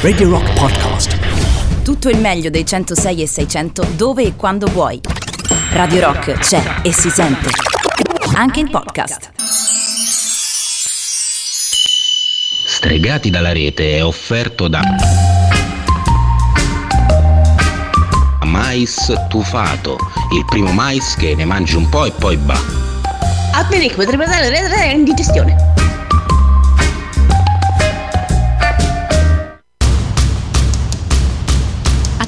Radio Rock Podcast. Tutto il meglio dei 106 e 600 dove e quando vuoi. Radio Rock c'è e si sente. Anche in podcast. Stregati dalla rete è offerto da Mais tufato, il primo mais che ne mangi un po' e poi va. Alberic potrebbe dare la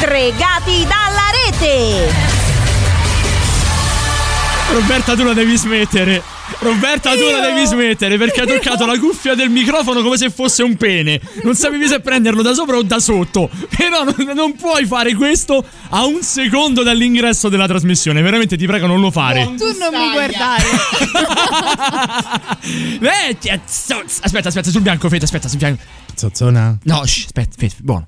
Stregati dalla rete! Roberta, tu la devi smettere. Roberta, tu la devi smettere perché hai toccato la cuffia del microfono come se fosse un pene. Non sapevi se prenderlo da sopra o da sotto. Però non, non puoi fare questo a un secondo dall'ingresso della trasmissione. Veramente ti prego, non lo fare. Tu non mi guardare. Eh, zozza. aspetta, aspetta, sul bianco, Fede, aspetta, sul bianco. Zozzona. No, shh, aspetta, Fede, buono.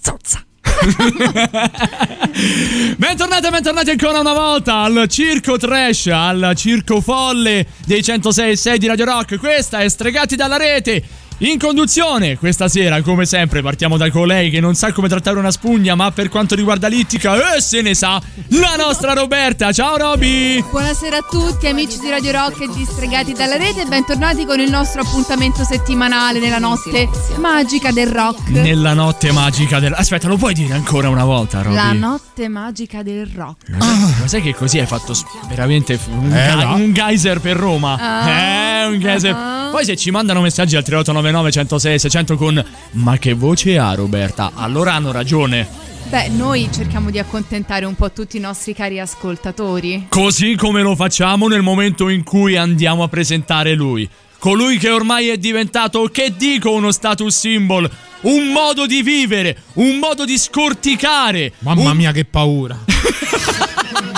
Zozza. bentornati, bentornati ancora una volta al circo trash, al circo folle dei 106 di Radio Rock. Questa è Stregati dalla rete. In conduzione, questa sera, come sempre, partiamo da colei che non sa come trattare una spugna, ma per quanto riguarda l'ittica, eh, se ne sa, la nostra Roberta. Ciao Roby! Buonasera a tutti amici di Radio Rock e di Stregati dalla Rete bentornati con il nostro appuntamento settimanale nella notte magica del rock. Nella notte magica del... Aspetta, lo puoi dire ancora una volta, Roby? La notte magica del rock. Ma sai che così hai fatto veramente un, Eh, ga- no. un geyser per Roma? Ah. Eh, un geyser. Ah. Poi se ci mandano messaggi al 3899 106 600 con Ma che voce ha Roberta? Allora hanno ragione. Beh, noi cerchiamo di accontentare un po' tutti i nostri cari ascoltatori. Così come lo facciamo nel momento in cui andiamo a presentare lui. Colui che ormai è diventato, che dico, uno status symbol. Un modo di vivere, un modo di scorticare. Mamma un- mia, che paura.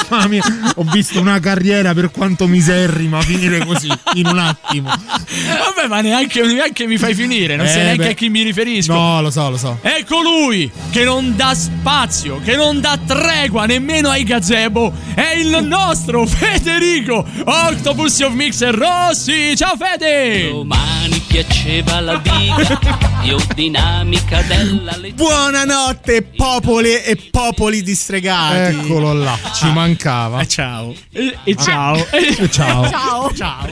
Mamma mia, ho visto una carriera per quanto miserrima finire così in un attimo. Vabbè, ma neanche, neanche mi fai finire, non sai Eh, neanche beh. a chi mi riferisco. No, lo so, lo so. Ecco lui che non dà spazio, che non dà tregua nemmeno ai gazebo. È il nostro Federico Octopus of Mixer Rossi. Ciao Fede! Domani piaceva la vita, io dinamica della legge. Buonanotte popoli e popoli distregati. Eccolo là, ci mancava. Eh, ciao. E, e ciao. Eh, Ciao. Ciao! Ciao.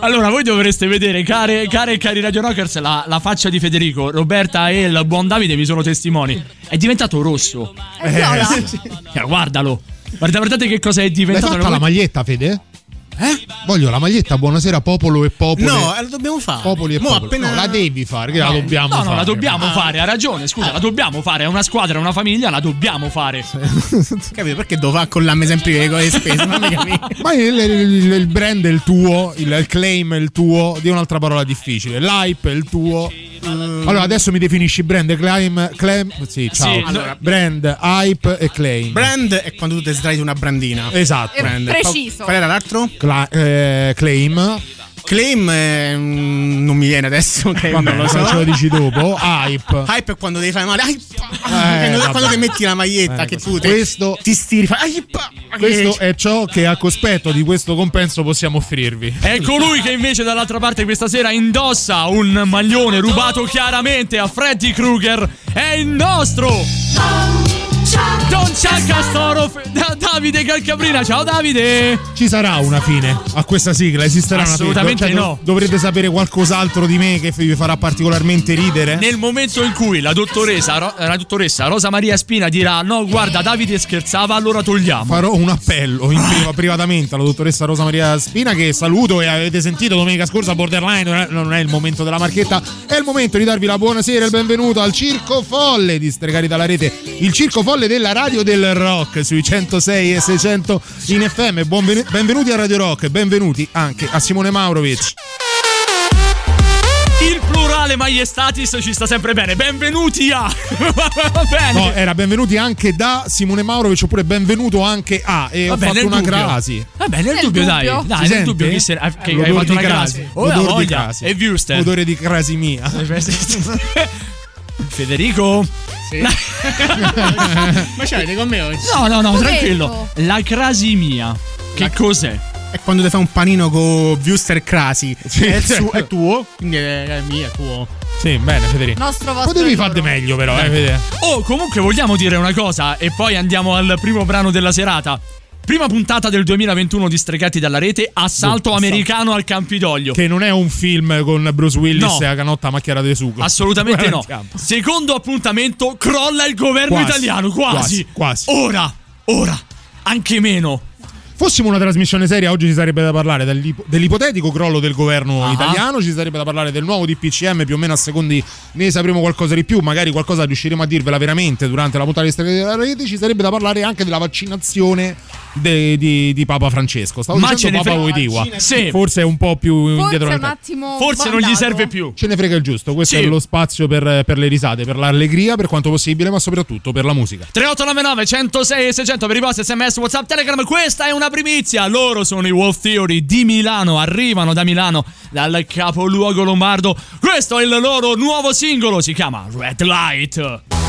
Allora, voi dovreste vedere, care, care e cari Radio Rockers, la, la faccia di Federico. Roberta e il buon Davide mi sono testimoni. È diventato rosso. È viola. Eh, guardalo. Guarda, guardate che cosa è L'hai diventato. fatta la maglietta, Fede? Eh? Voglio la maglietta, buonasera popolo e popoli. No, eh, lo dobbiamo fare. Popoli e Mo popoli. appena No, la devi fare, che la dobbiamo no, fare. no, la dobbiamo Ah. fare, ha ragione, scusa, la dobbiamo fare, è una squadra, è una famiglia, la dobbiamo fare. Capito perché fare collarmi sempre le cose spese? Non mi capisco. Ma il, il- il brand è il tuo, il, il claim è il tuo, di un'altra parola difficile. L'hype è il tuo. Allora adesso mi definisci brand, claim, claim, sì, ciao. Sì, allora, brand, hype e claim. Brand è quando tu ti sdraiti una brandina. Esatto. Brand. preciso. Qual era l'altro? Cla- eh, claim. Claim eh, non mi viene adesso. Claim, Vabbè, non lo so. ce lo dici dopo. Hype. Hype è quando devi fare male. Hype! Eh, quando, ti metti la maglietta Eh, che questo- tu questo- ti stiri, fai hype! Questo è ciò che a cospetto di questo compenso possiamo offrirvi. È colui che invece dall'altra parte questa sera indossa un maglione rubato chiaramente a Freddy Krueger. È il nostro Don Chuck Castoro da- Davide Calcabrina. Ciao Davide! Ci sarà una fine a questa sigla? Esisterà Assolutamente una fine? Cioè, no. Dovrete sapere qualcos'altro di me che vi farà particolarmente ridere? Nel momento in cui la dottoressa, la dottoressa Rosa Maria Spina dirà no guarda Davide scherzava allora togliamo. Farò un appello in priva- privatamente alla dottoressa Rosa Maria Spina che saluto e avete sentito domenica scorsa Borderline, non è, non è il momento della marchetta, è il momento di darvi la buonasera e il benvenuto al Circo Folle di Stregati dalla Rete, il Circo Folle della radio del rock sui 106 e 600 in FM. Buonven- benvenuti a Radio Rock benvenuti anche a Simone Maurovic. Il plurale maiestatis ci sta sempre bene. Benvenuti a bene. No, era benvenuti anche da Simone Maurovic oppure benvenuto anche a e Vabbè, ho fatto nel una dubbio. crasi. Vabbè, nel, Nel dubbio, dubbio. dai. Dai, nel sente? dubbio che, se- eh, che hai fatto una crasi. crasi. Oh, la L'odore di crasi. E Wuster. Odore di crasi mia. Federico? Ma ce l'avete con me oggi? No, no, no, tranquillo. La crasimia. Che cos'è? È quando ti fai un panino con Wuster Crasi. Sì, è, sì. su- è tuo, quindi è, è mio, è tuo. Sì, bene, Federico. Nostro vostro. Potevi farne meglio, però, eh, Fede. Oh, comunque vogliamo dire una cosa e poi andiamo al primo brano della serata. Prima puntata del 2021 di Stregati dalla rete, assalto Boh, americano al Campidoglio. Che non è un film con Bruce Willis No. e la canotta macchiata di sugo. Assolutamente no. Secondo appuntamento, crolla il governo Quasi, italiano. Quasi. quasi, quasi. Ora, ora, anche meno. Fossimo una trasmissione seria, oggi ci sarebbe da parlare dell'ipo- dell'ipotetico crollo del governo Ah. italiano, ci sarebbe da parlare del nuovo DPCM, più o meno a secondi ne sapremo qualcosa di più, magari qualcosa riusciremo a dirvela veramente durante la puntata di Stregati della Rete, ci sarebbe da parlare anche della vaccinazione de- di, di Papa Francesco. Stavo Ma dicendo Papa frega- Wojtyła. Sì. Forse è un po' più Forse indietro un attimo. Forse non gli serve più. Ce ne frega il giusto, questo Sì. è lo spazio per, per le risate, per l'allegria, per quanto possibile, ma soprattutto per la musica. 3899 106 600 per i vostri sms whatsapp telegram questa è una primizia loro sono i Wolf Theory di Milano arrivano da Milano dal capoluogo lombardo. Questo è il loro nuovo singolo si chiama Red Light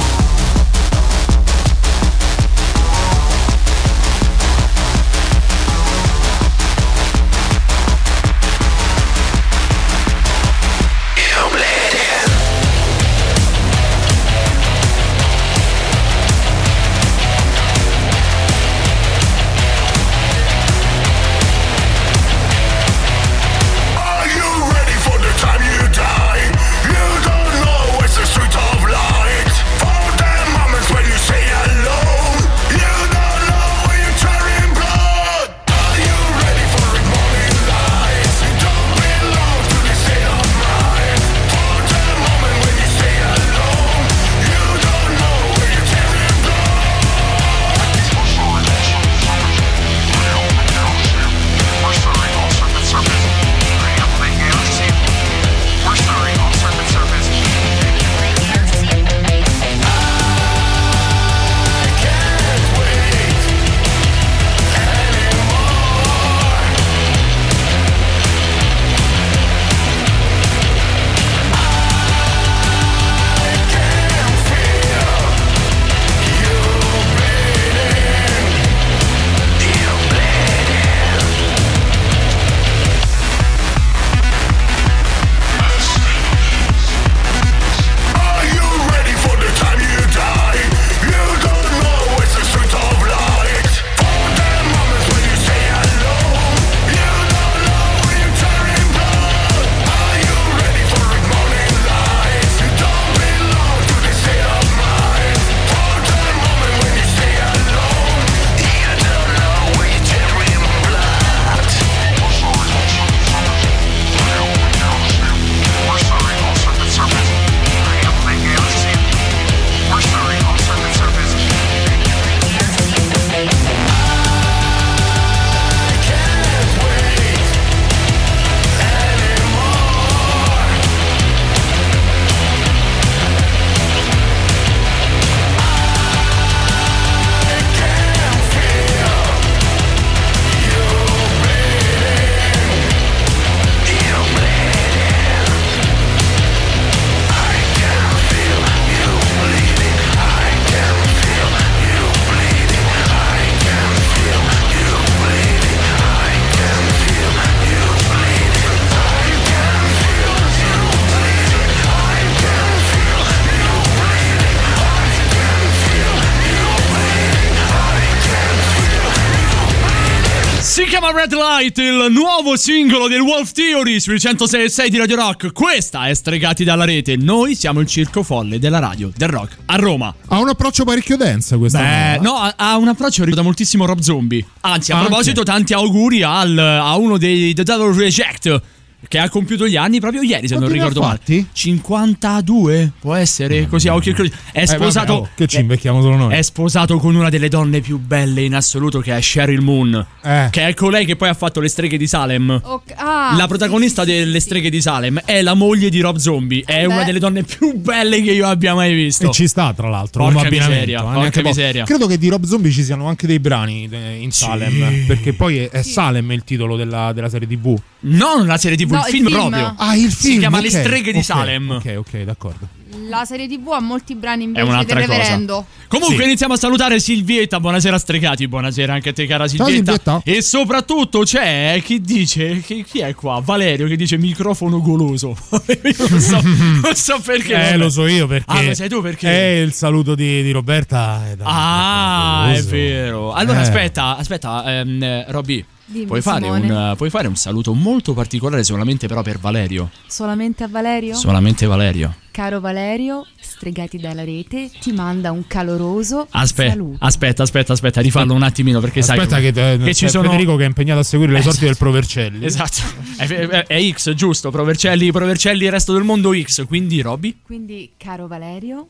Red Light, il nuovo singolo del Wolf Theory sui 106.6 di Radio Rock. Questa è Stregati dalla rete. Noi siamo il circo folle della radio, del rock, a Roma. Ha un approccio parecchio dense questa Beh, no, ha- ha un approccio ricorda moltissimo Rob Zombie. Anzi, a Anche. proposito, tanti auguri al- a uno dei The Devil Reject. Che ha compiuto gli anni proprio ieri, se non Quanti ha ricordo male. fatti? 52? Può essere così a occhio e croce. È Eh, sposato. vabbè, oh, che ci invecchiamo solo noi. È sposato con una delle donne più belle in assoluto, che è Cheryl Moon. Eh. Che è colei che poi ha fatto le streghe di Salem. Ok, ah, la protagonista sì, sì, sì, delle sì. streghe di Salem è la moglie di Rob Zombie. È Eh una beh. delle donne più belle che io abbia mai visto. E ci sta, tra l'altro, Porca miseria, eh, porca miseria. Credo che di Rob Zombie ci siano anche dei brani eh, in Salem. Perché poi è, è Salem il titolo della, della serie TV. Non la serie TV, No, il il film, film. proprio. Ah, il film. Si chiama ok, Le streghe di ok, Salem. Ok, ok, d'accordo. La serie TV ha molti brani È invece un'altra del cosa. reverendo. Comunque Sì. iniziamo a salutare Silvietta, buonasera stregati, buonasera anche a te cara Silvietta. Silvietta. E soprattutto c'è chi dice, chi, chi è qua? Valerio che dice microfono goloso. Io non so, non so perché. Eh, lo so io perché. Ah, lo sai tu perché? Eh, il saluto di, di Roberta è da. Ah, è vero. Allora Eh. aspetta, aspetta, ehm, eh, Robby. Dimmi, Puoi fare, un, puoi fare un saluto molto particolare solamente però per Valerio. Solamente a Valerio? Solamente Valerio. Caro Valerio, stregati dalla rete, ti manda un caloroso Aspetta, saluto. aspetta, aspetta, aspetta, rifallo un attimino perché Aspetta, sai che, eh, che ci sono Federico che è impegnato a seguire le Eh, sorti del esatto. Provercelli. Esatto, è, è- è X, giusto? Provercelli, Provercelli, il resto del mondo X. Quindi, Robby? Quindi, caro Valerio,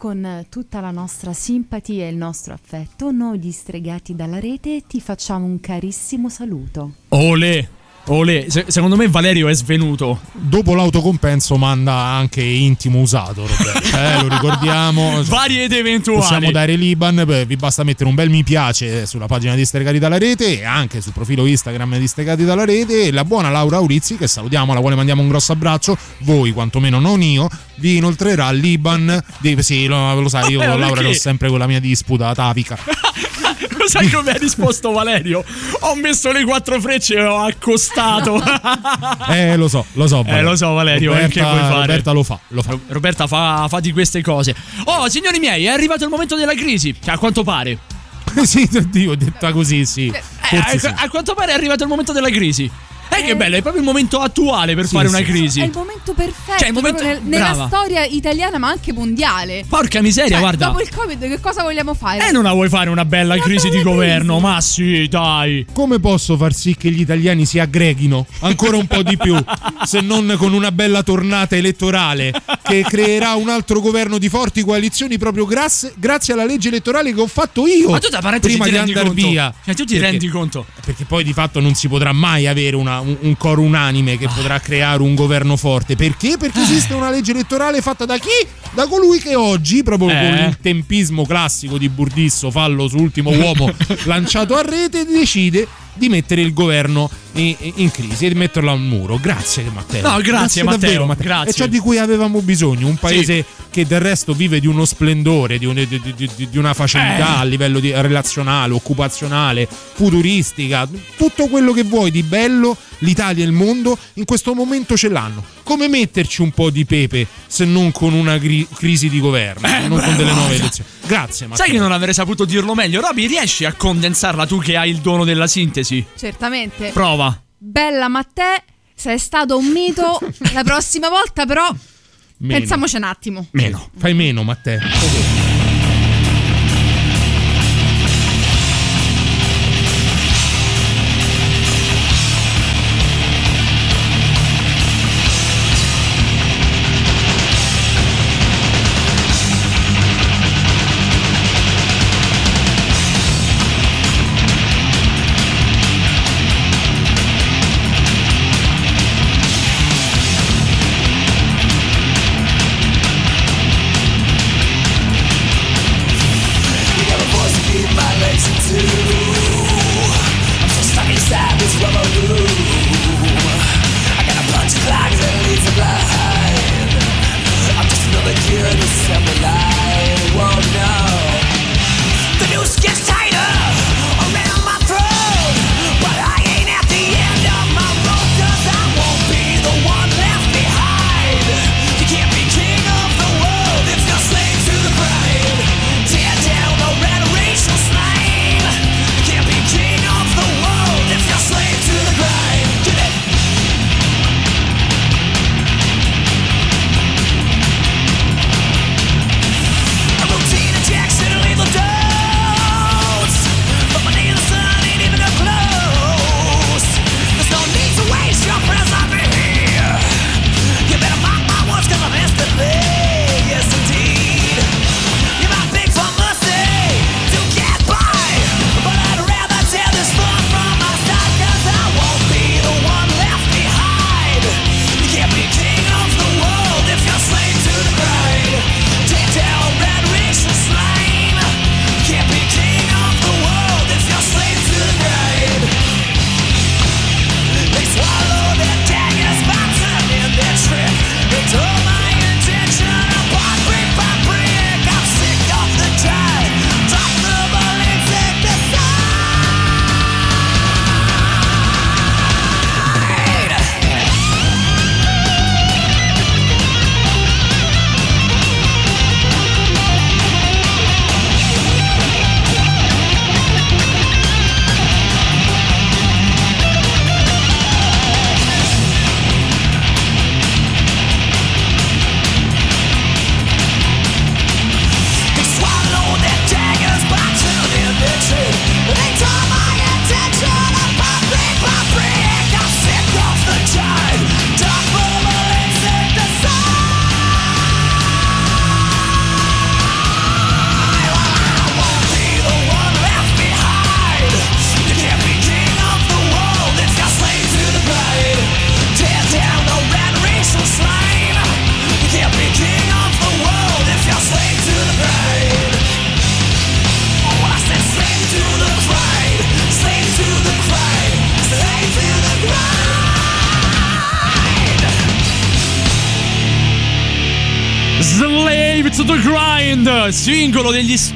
con tutta la nostra simpatia e il nostro affetto, noi di Stregati dalla rete ti facciamo un carissimo saluto. Ole, ole. Se- secondo me Valerio è svenuto. Dopo l'autocompenso manda anche intimo usato, Roberto. Eh, lo ricordiamo. Vari ed eventuali. Possiamo dare l'Iban, beh, vi basta mettere un bel mi piace sulla pagina di Stregati dalla Rete e anche sul profilo Instagram di Stregati dalla Rete e la buona Laura Aurizzi che salutiamo, alla quale mandiamo un grosso abbraccio, voi quantomeno non io, vi inoltrerà l'Iban, di, sì lo, lo sai io Eh, con Laura l'ho sempre con la mia disputa atavica. Lo sai come ha risposto Valerio? Ho messo le quattro frecce e ho accostato. Eh lo so, lo so. Eh, lo so, Valerio, eh, che vuoi fare? Roberta lo fa, lo fa. Ro- Roberta fa, fa di queste cose. Oh, signori miei, è arrivato il momento della crisi. A quanto pare. sì, oddio, detta così, sì. Eh, a, sì. a quanto pare è arrivato il momento della crisi. Eh, che bello, è proprio il momento attuale per Sì, fare sì. una crisi. È il momento perfetto Cioè, il momento- nel- nella brava. storia italiana, ma anche mondiale. Porca miseria, Cioè, guarda. Dopo il Covid, che cosa vogliamo fare? Eh, non la vuoi fare una bella Una crisi bella di governo? crisi. Ma sì, dai. Come posso far sì che gli italiani si aggreghino ancora un po' di più, se non con una bella tornata elettorale che creerà un altro governo di forti coalizioni proprio grazie, grazie alla legge elettorale che ho fatto io Ma tu da parentesi prima di andare via. Cioè, tu ti Perché- rendi conto? Perché poi di fatto non si potrà mai avere una- un, un coro unanime che potrà creare un governo forte. Perché? Perché esiste una legge elettorale fatta da chi? Da colui che oggi, proprio Eh. con il tempismo classico di Burdisso, fallo su ultimo uomo lanciato a rete, decide di mettere il governo in, in crisi e di metterlo al muro. Grazie Matteo. No, grazie, Matteo, davvero, grazie. È ciò di cui avevamo bisogno, un paese che del resto vive di uno splendore, di, un- di- di- di- una facilità Eh. a livello relazionale, occupazionale, futuristica, tutto quello che vuoi di bello, l'Italia e il mondo in questo momento ce l'hanno. Come metterci un po' di pepe se non con una gri- crisi di governo, Eh, non con beh, delle nuove elezioni? Grazie Matteo. Sai che non avrei saputo dirlo meglio? Roby, riesci a condensarla tu che hai il dono della sintesi? Certamente. Prova. Bella Mattè, sei stato un mito. La prossima volta, però, Meno. pensiamoci un attimo. Meno. Fai meno Matteo.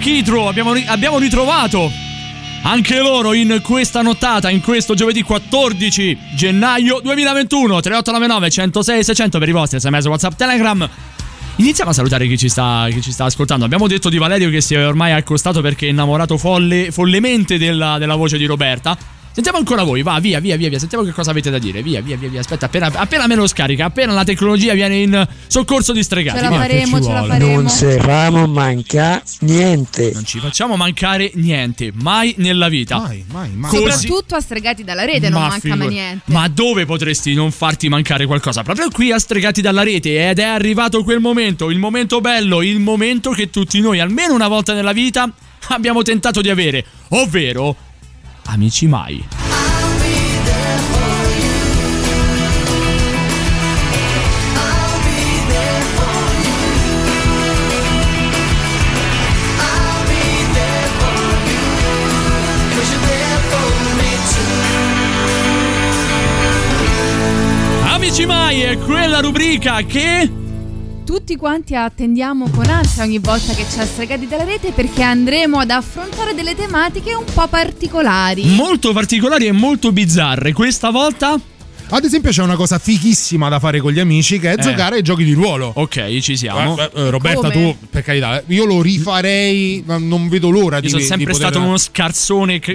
Skitro. Abbiamo, ri- abbiamo ritrovato anche loro in questa nottata, in questo giovedì 14 gennaio 2021. 3899 106 600 per i vostri sms, WhatsApp, Telegram. Iniziamo a salutare chi ci, sta, chi ci sta ascoltando. Abbiamo detto di Valerio che si è ormai accostato perché è innamorato folle, follemente della, della voce di Roberta. Sentiamo ancora voi, va, via, via, via, via. Sentiamo che cosa avete da dire. Via, via, via, via. Aspetta, appena, appena me lo scarica, appena la tecnologia viene in soccorso di stregati. Ce la faremo, ce la faremo. Non serramo manca niente. Non ci facciamo mancare niente, mai nella vita. Mai, mai, mai. Così- Soprattutto a stregati dalla rete non Ma manca mai figura- niente. Ma dove potresti non farti mancare qualcosa? Proprio qui a Stregati dalla rete ed è arrivato quel momento, il momento bello, il momento che tutti noi almeno una volta nella vita abbiamo tentato di avere, ovvero amici mai. Amici mai è quella rubrica che Tutti quanti attendiamo con ansia ogni volta che c'è Stregati dalla rete perché andremo ad affrontare delle tematiche un po' particolari. molto particolari e molto bizzarre. Questa volta Ad esempio, c'è una cosa fighissima da fare con gli amici che è Eh. giocare ai giochi di ruolo. Ok, ci siamo. Eh, eh, Roberta, Come? tu per carità, io lo rifarei, ma non vedo l'ora di Io sono di sempre poter stato uno a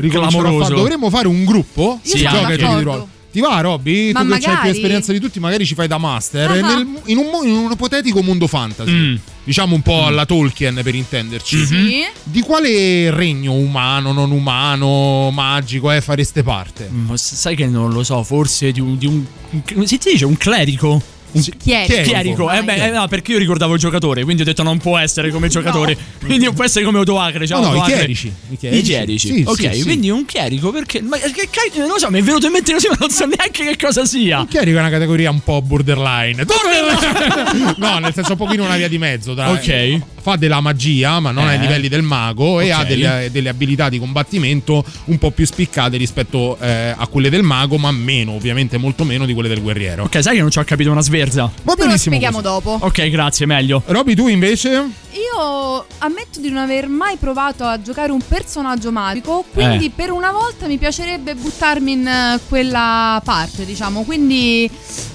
clamoroso. Dovremmo fare un gruppo Io che sono gioca ai giochi di ruolo. Ti va, Robby? Ma tu che hai più magari. esperienza di tutti, magari ci fai da master. Ah. nel- in, un, in un ipotetico mondo fantasy. Mm. Diciamo un po' alla Tolkien per intenderci. Sì. Di quale regno umano, non umano, magico eh, fareste parte? Ma s- sai che non lo so, forse di un. Di un si dice? Un clerico? Chierico. Chierico, eh beh, eh, no, perché io ricordavo il giocatore, quindi ho detto non può essere come giocatore, quindi non può essere come Otoacre. Cioè No, no, i chierici, i I chierici. chierici. Sì, ok, sì, quindi un chierico perché. Ma che cazzo, non so, mi è venuto in mente così, ma non so neanche che cosa sia. Un chierico è una categoria un po' borderline. no, nel senso un pochino una via di mezzo. tra- Ok. Fa della magia, ma non Eh. ai livelli del mago, e Ok. ha delle, delle abilità di combattimento un po' più spiccate rispetto eh, a quelle del mago, ma meno, ovviamente molto meno di quelle del guerriero. Ok, sai che non ci ho capito una sverza. Va Te lo benissimo. spieghiamo così. dopo. Ok, grazie, meglio. Roby, tu invece? Io ammetto di non aver mai provato a giocare un personaggio magico, quindi Eh. per una volta mi piacerebbe buttarmi in eh, quella parte, diciamo. Quindi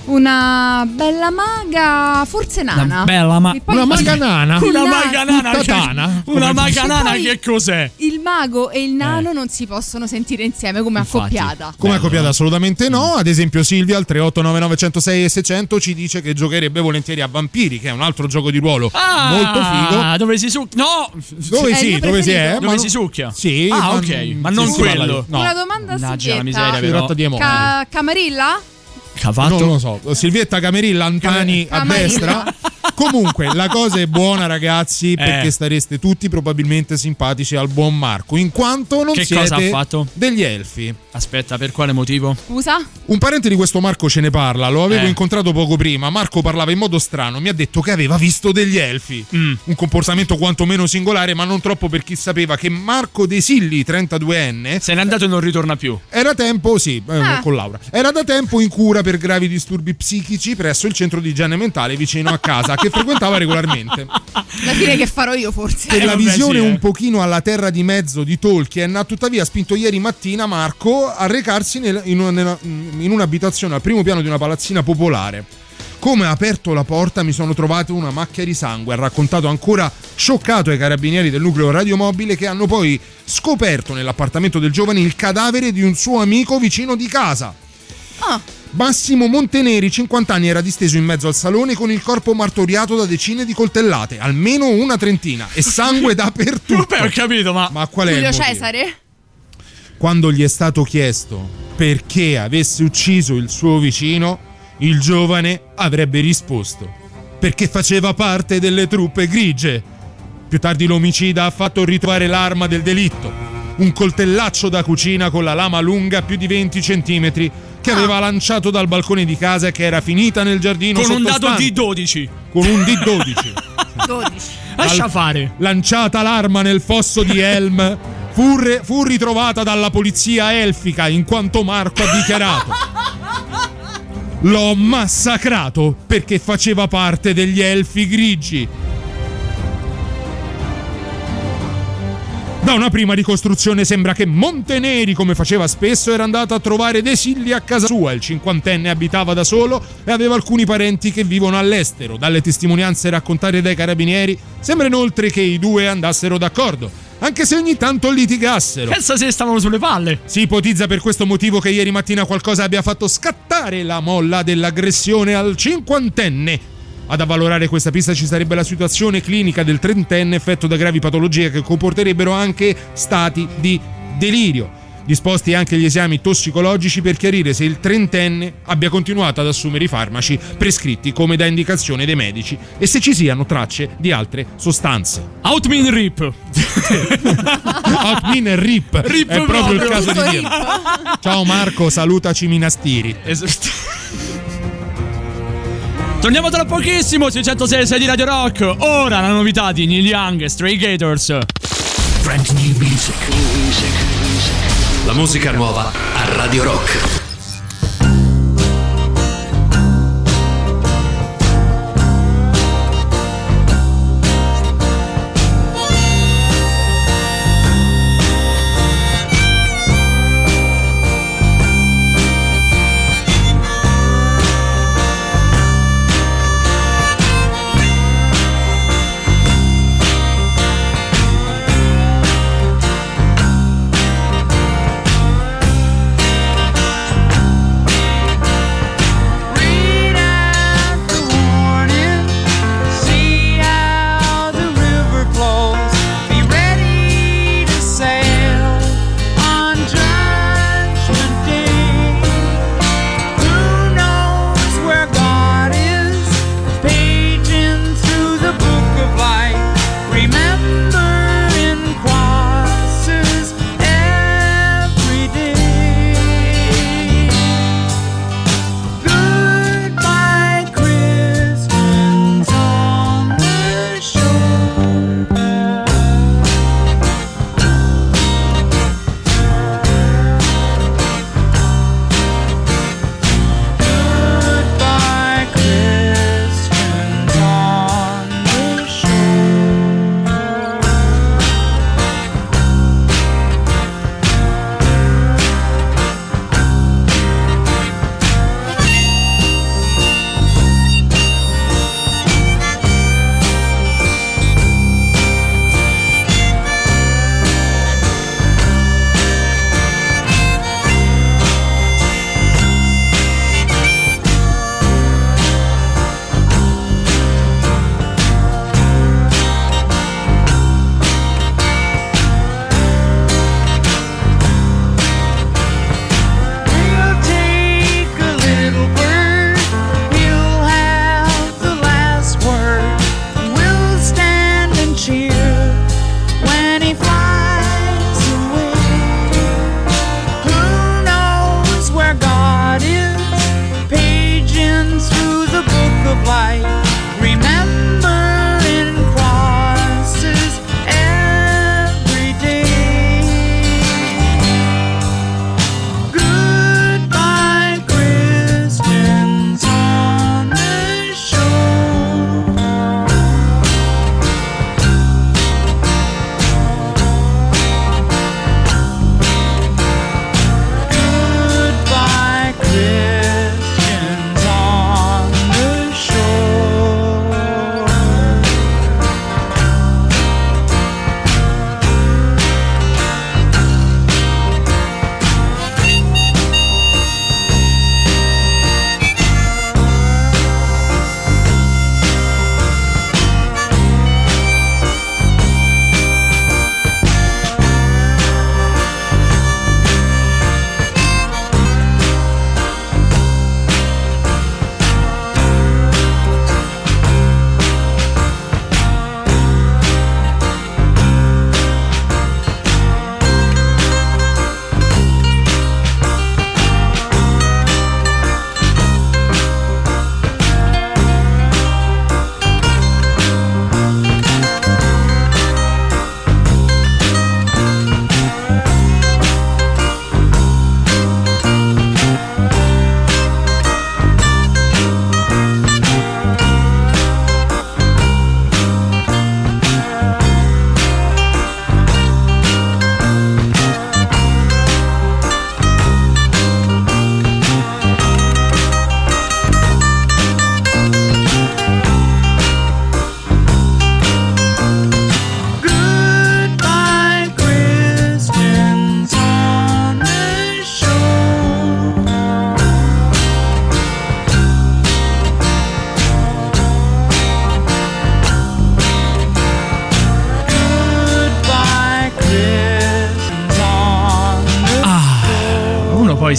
una bella maga, forse nana. Una bella ma- poi- Una maga nana? Un Una maga nana. Tutta che- tana? Una Come maga nana che cos'è? Il mago e il nano non si possono sentire insieme come Infatti. accoppiata. Come Bello. accoppiata assolutamente no. Ad esempio Silvia al 3899 e 600 ci dice che giocherebbe volentieri a Vampiri, che è un altro gioco di ruolo Ah, molto figo. Dove si su... No! Dove il sì, dove si è? ma Dove non- si succhia? Sì, Ah, ok, ma non quello. di- No, Una domanda a Mannaggia la miseria, però. tratta di amore. Ca- Camarilla? Cavato? Non lo so. Silvietta Camerilla Antani a Camarilla. destra. Comunque, la cosa è buona, ragazzi, perché Eh. stareste tutti probabilmente simpatici al buon Marco, in quanto non Che siete cosa ha fatto? degli elfi. Aspetta, per quale motivo? Scusa? Un parente di questo Marco ce ne parla, lo avevo Eh. incontrato poco prima. Marco parlava in modo strano, mi ha detto che aveva visto degli elfi. Mm. Un comportamento quantomeno singolare, ma non troppo per chi sapeva che Marco De Silli, 32enne, Se n'è andato e non ritorna più. era tempo, sì, eh, Ah. con Laura. Era da tempo in cura per gravi disturbi psichici presso il centro di igiene mentale vicino a casa, che frequentava regolarmente. La fine che farò io forse. Per la vabbè, visione sì, eh. un pochino alla terra di mezzo di Tolkien ha tuttavia spinto ieri mattina Marco a recarsi nel- in, una- in un'abitazione al primo piano di una palazzina popolare. Come ha aperto la porta mi sono trovato una macchia di sangue, ha raccontato ancora scioccato ai carabinieri del nucleo radiomobile che hanno poi scoperto nell'appartamento del giovane il cadavere di un suo amico vicino di casa. Ah, Massimo Monteneri, 50 anni, era disteso in mezzo al salone con il corpo martoriato da decine di coltellate, almeno una trentina, e sangue dappertutto. Beh, ho capito, ma. Ma qual è il Giulio? Cesare? Quando gli è stato chiesto perché avesse ucciso il suo vicino, il giovane avrebbe risposto: perché faceva parte delle truppe grigie. Più tardi l'omicida ha fatto ritrovare l'arma del delitto, un coltellaccio da cucina con la lama lunga più di 20 centimetri che aveva lanciato dal balcone di casa e che era finita nel giardino Con un dato sottostante. D12. con un D12. 12. Lascia Al- fare. Lanciata l'arma nel fosso di Helm, fu, re- fu ritrovata dalla polizia elfica in quanto Marco ha dichiarato. L'ho massacrato perché faceva parte degli elfi grigi. Da una prima ricostruzione sembra che Monteneri, come faceva spesso, era andato a trovare De Silli a casa sua. Il cinquantenne abitava da solo e aveva alcuni parenti che vivono all'estero. Dalle testimonianze raccontate dai carabinieri sembra inoltre che i due andassero d'accordo. Anche se ogni tanto litigassero. Pensa se stavano sulle palle. Si ipotizza per questo motivo che ieri mattina qualcosa abbia fatto scattare la molla dell'aggressione al cinquantenne. Ad avvalorare questa pista ci sarebbe la situazione clinica del trentenne effetto da gravi patologie che comporterebbero anche stati di delirio. Disposti anche gli esami tossicologici per chiarire se il trentenne abbia continuato ad assumere i farmaci prescritti come da indicazione dei medici e se ci siano tracce di altre sostanze. Outmin Rip. Outmin Rip. Rip è proprio, il proprio. caso di dirlo. Ciao Marco, salutaci Minastiri. Esatto. Torniamo tra pochissimo sui 106 di Radio Rock. Ora la novità di Neil Young e Stray Gators. Brand new music. La musica nuova a Radio Rock.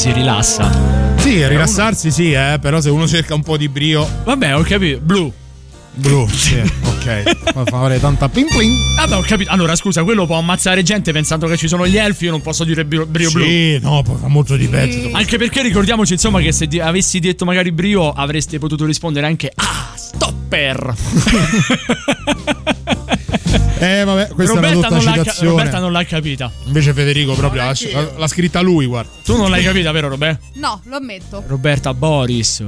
Si rilassa. Sì, rilassarsi sì, eh, però se uno cerca un po' di brio. Vabbè, ho capito. Blu. Blu, sì, ok. Fa fare tanta ping pling. Vabbè, ho capito. Allora, scusa, quello può ammazzare gente pensando che ci sono gli elfi. Io non posso dire brio, brio blu. Sì, no, poi fa molto di peggio. Anche perché ricordiamoci, insomma, che se di- avessi detto magari brio, avreste potuto rispondere anche Ah, stopper. Eh, vabbè, questa Roberta, è una non l'ha. Roberta non l'ha capita. Invece Federico proprio l'ha, l'ha- scritta lui, guarda. Tu non l'hai capita, vero, Roberta? No, lo ammetto. Roberta Boris.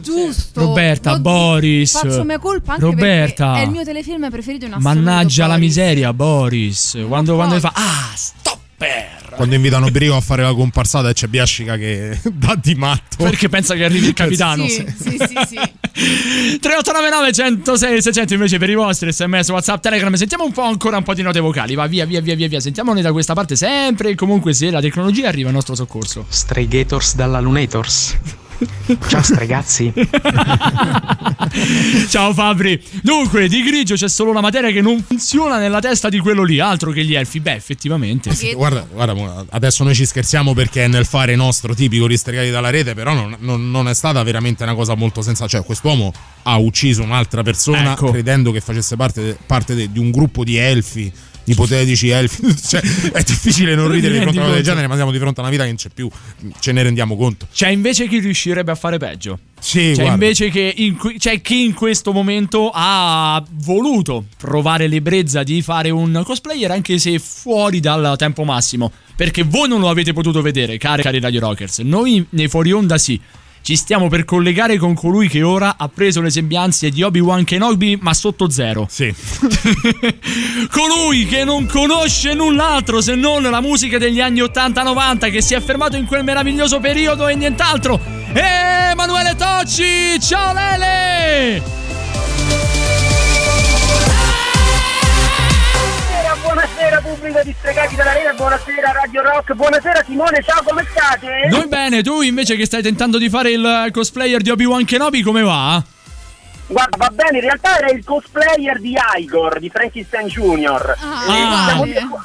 Giusto. Roberta Lo- Boris. Faccio mia colpa anche Roberta. perché è il mio telefilm preferito in assoluto. Mannaggia la Boris. miseria, Boris. Quando, quando fa Ah, stopper. Quando invitano Brio a fare la comparsata e c'è Biascica che dà di matto. Perché pensa che arrivi il capitano. Sì, sì, sì, sì. 3899 106 600 invece per i vostri sms whatsapp telegram. Sentiamo un po' ancora un po' di note vocali. Va via via via via via. Sentiamone da questa parte sempre. E comunque se la tecnologia arriva al nostro soccorso. Stray Gators dalla Lunators. Ciao stregazzi. ciao Fabri dunque di grigio c'è solo una materia che non funziona nella testa di quello lì altro che gli elfi beh effettivamente Guarda, guarda, mo, adesso noi ci scherziamo perché è nel fare nostro tipico ristregati dalla rete, però non, non- non è stata veramente una cosa molto sensata. Cioè, quest'uomo ha ucciso un'altra persona Ecco. credendo che facesse parte, parte de- di un gruppo di elfi, ipotetici elfi. cioè, è difficile non ridere di fronte a una cosa del genere, ma siamo di fronte a una vita che non c'è più. Ce ne rendiamo conto. c'è invece chi riuscirebbe a fare peggio Sì, C'è guarda. invece che in c'è chi in questo momento ha voluto provare l'ebbrezza di fare un cosplayer anche se fuori dal tempo massimo. Perché voi non lo avete potuto vedere, cari, cari Radio Rockers. Noi nei fuori onda sì. Ci stiamo per collegare con colui che ora ha preso le sembianze di Obi-Wan Kenobi, ma sotto zero. Sì. colui che non conosce null'altro se non la musica degli anni 80-90, che si è fermato in quel meraviglioso periodo e nient'altro. Emanuele Tocci! Ciao Lele! Buonasera, pubblico di Stregati dalla Rete, buonasera Radio Rock, buonasera Simone, ciao come state? Noi bene, tu invece che stai tentando di fare il cosplayer di Obi-Wan Kenobi, come va? Guarda, va bene, in realtà era il cosplayer di Igor, di Frankenstein Jr. Ah. siamo,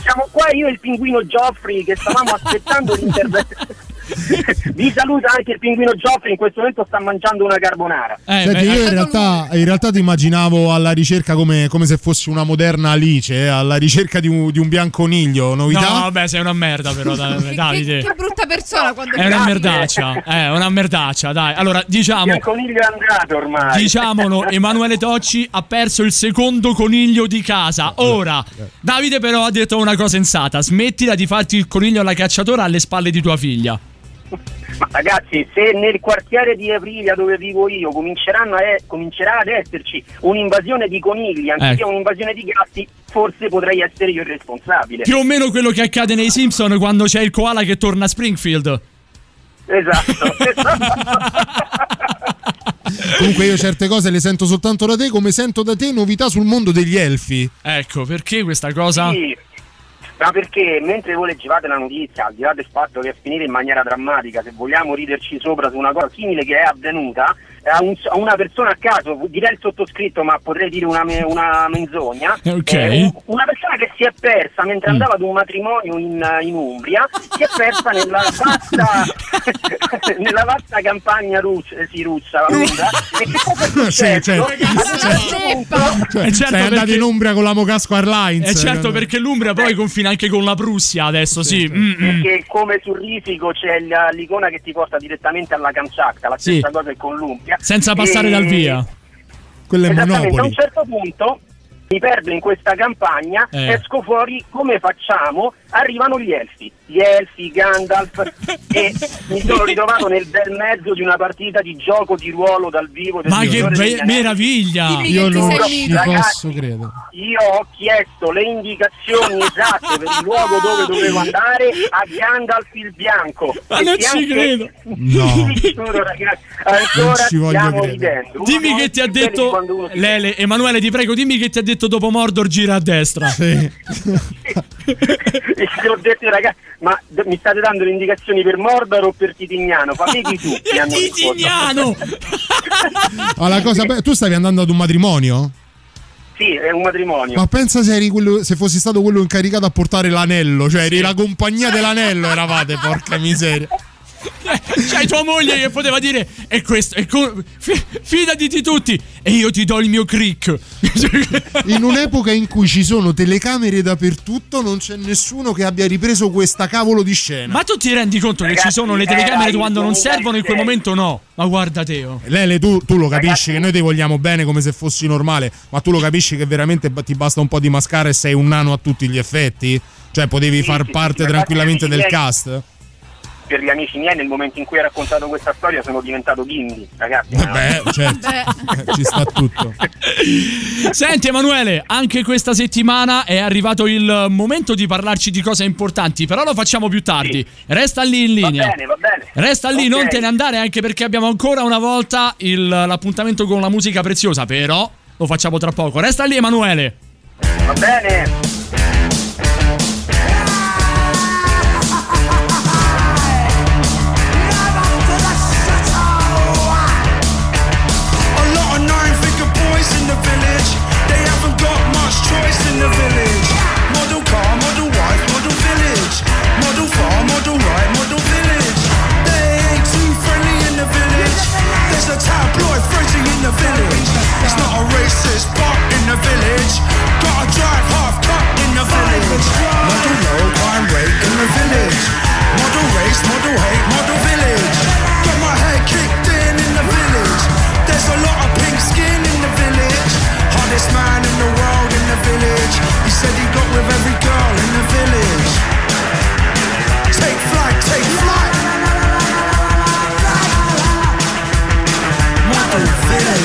siamo qua io e il pinguino Geoffrey che stavamo aspettando l'intervento. Vi saluta anche il pinguino Geoffrey, in questo momento sta mangiando una carbonara. Eh, Senti, io in realtà, in realtà ti immaginavo alla ricerca come, come se fossi una moderna Alice, eh, alla ricerca di un, di un bianconiglio. Novità? No, vabbè, sei una merda però, Dav- Davide. Che brutta persona quando È una merdaccia, è una merdaccia, dai. Allora, diciamo, Il coniglio è andato ormai. diciamolo, Emanuele Tocci ha perso il secondo coniglio di casa. Ora, Davide però ha detto una cosa sensata, smettila di farti il coniglio alla cacciatora alle spalle di tua figlia. Ma ragazzi, se nel quartiere di Aprilia dove vivo io cominceranno a e- comincerà ad esserci un'invasione di conigli, anziché Ecco. un'invasione di gatti, forse potrei essere io il responsabile. Più o meno quello che accade nei Simpson quando c'è il koala che torna a Springfield. Esatto. Comunque io certe cose le sento soltanto da te, come sento da te novità sul mondo degli elfi. Ecco, perché questa cosa? Sì, ma perché mentre voi leggevate la notizia, al di là del fatto che è finita in maniera drammatica, se vogliamo riderci sopra su una cosa simile che è avvenuta, a, un- a una persona a caso, direi il sottoscritto, ma potrei dire una, me- una menzogna, Ok. eh, un- una persona che si è persa mentre Mm. andava ad un matrimonio in, in Umbria, si è persa nella vasta, nella vasta campagna russa, eh, sì, russa, e che cosa è Sì, successo? certo. Ad un certo Cioè, Eh, certo, sei andato in Umbria con la Mocasco Airlines. E certo, perché l'Umbria poi confina anche con la Prussia adesso, sì. Mm, mm. Perché come sul risico c'è l'icona che ti porta direttamente alla Kamchatka, la Sì. stessa cosa è con l'Umbria. Senza passare E- dal via. Quello è Esattamente, a un Monopoli. certo punto mi perdo in questa campagna, Eh. esco fuori, come facciamo? Arrivano gli elfi, gli elfi, Gandalf e mi sono ritrovato nel bel mezzo di una partita di gioco di ruolo dal vivo. del Ma che be- meraviglia! Io non ci posso credere. Io ho chiesto le indicazioni esatte per il luogo dove dovevo andare a Gandalf il Bianco. Ma non ci credo. No. Giuro, ragazzi, Non ancora ci voglio stiamo credere. ridendo. Dimmi che ti ha detto Lele, Emanuele, ti prego, dimmi che ti ha detto dopo Mordor gira a destra. Sì. E ho detto ragazzi, ma d- mi state dando le indicazioni per Mordor o per Titignano? Fammi tu. mi hanno risposto. Titignano! La cosa be- tu stavi andando ad un matrimonio? Sì, è un matrimonio. Ma pensa se, eri quello, se fossi stato quello incaricato a portare l'anello, cioè eri la compagnia dell'anello, eravate, porca miseria. C'hai tua moglie che poteva dire E questo, e co- fi- fidati di tutti E io ti do il mio crick In un'epoca in cui ci sono telecamere dappertutto, non c'è nessuno che abbia ripreso questa cavolo di scena. Ma tu ti rendi conto che ci sono le telecamere quando non servono in quel momento no Ma guarda Teo Lele, tu, tu lo capisci che noi ti vogliamo bene come se fossi normale, ma tu lo capisci che veramente ti basta un po' di mascara e sei un nano a tutti gli effetti? Cioè, potevi far sì, parte sì, tranquillamente del ragazzi, cast? Per gli amici miei, nel momento in cui hai raccontato questa storia, sono diventato bimbi, ragazzi. Beh, certo, ci sta tutto. Senti Emanuele, anche questa settimana è arrivato il momento di parlarci di cose importanti, però lo facciamo più tardi. Resta lì in Va linea. bene, va bene. Resta lì, Ok. non te ne andare anche perché abbiamo ancora una volta il- l'appuntamento con la musica preziosa, però lo facciamo tra poco. Resta lì Emanuele. Va bene. The village. It's not a racist, but in the village. Gotta drive half cut in the village. Model low, crime rate in the village. Model race, model hate, model village. Got my head kicked in in the village. There's a lot of pink skin in the village. Hardest man in the world in the village. He said he got with every girl in the village. Take flight, take flight. Model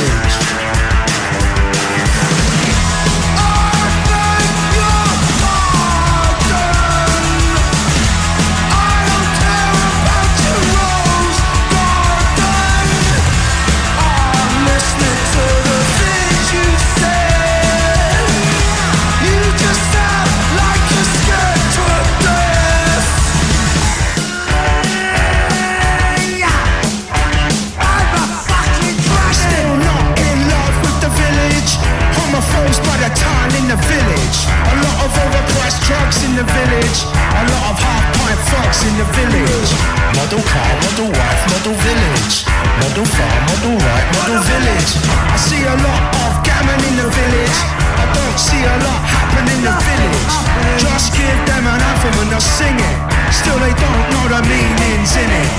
of overpriced drugs in the village. A lot of half pint thugs in the village. Model car, model wife, model village. Model farm, model right, model village. I see a lot of gammon in the village. I don't see a lot happen in the village. Just give them an anthem and they'll sing it. Still they don't know the meanings in it.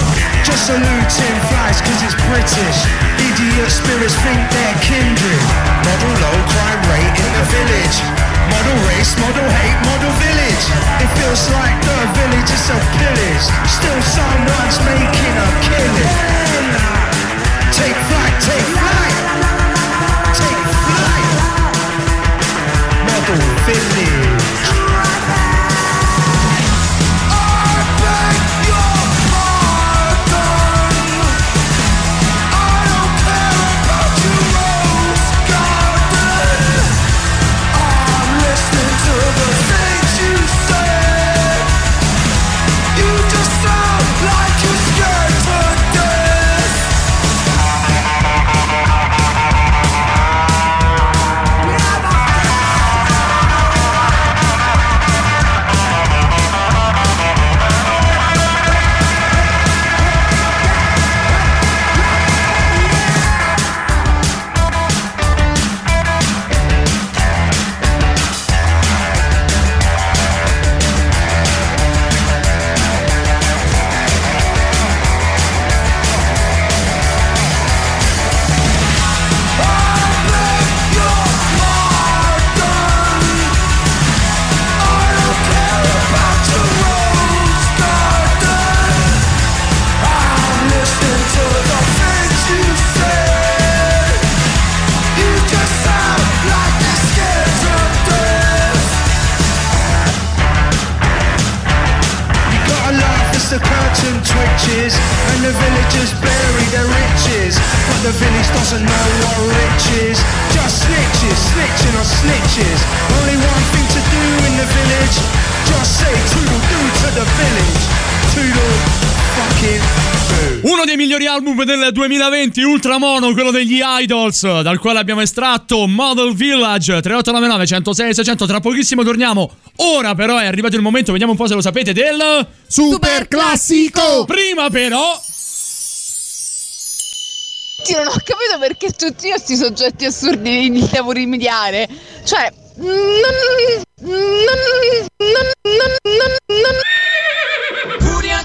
Just saluting flies cause it's British. Idiot spirits think they're kindred. Model low crime rate in the village. Model race, model hate, model village. It feels like the village is a pillage. Still someone's making a killing. 2020, Ultramono, quello degli Idols, dal quale abbiamo estratto Model Village 3899 106 600. Tra pochissimo torniamo. Ora però è arrivato il momento, vediamo un po' se lo sapete, del Super classico. Prima però Sì, non ho capito perché tutti questi soggetti assurdi li devo rimediare. Cioè. non- non- non- non- non- non- Puri a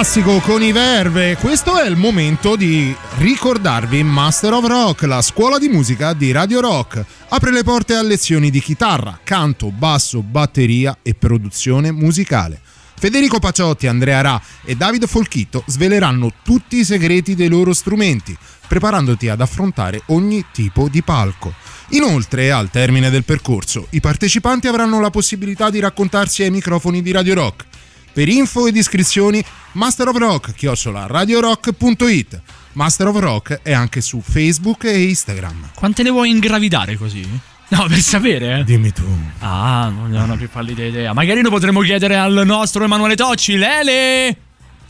Classico con i Verve. Questo è il momento di ricordarvi Master of Rock, la scuola di musica di Radio Rock. Apre le porte a lezioni di chitarra, canto, basso, batteria e produzione musicale. Federico Paciotti, Andrea Ra e Davide Folchito sveleranno tutti i segreti dei loro strumenti, preparandoti ad affrontare ogni tipo di palco. Inoltre, al termine del percorso, i partecipanti avranno la possibilità di raccontarsi ai microfoni di Radio Rock. Per info ed iscrizioni, Master of Rock, chiocciola radiorock.it. Master of Rock è anche su Facebook e Instagram. Quante ne vuoi ingravidare così? No, per sapere, eh. Dimmi tu. Ah, non ne ho una più pallida idea. Magari lo potremmo chiedere al nostro Emanuele Tocci. Lele!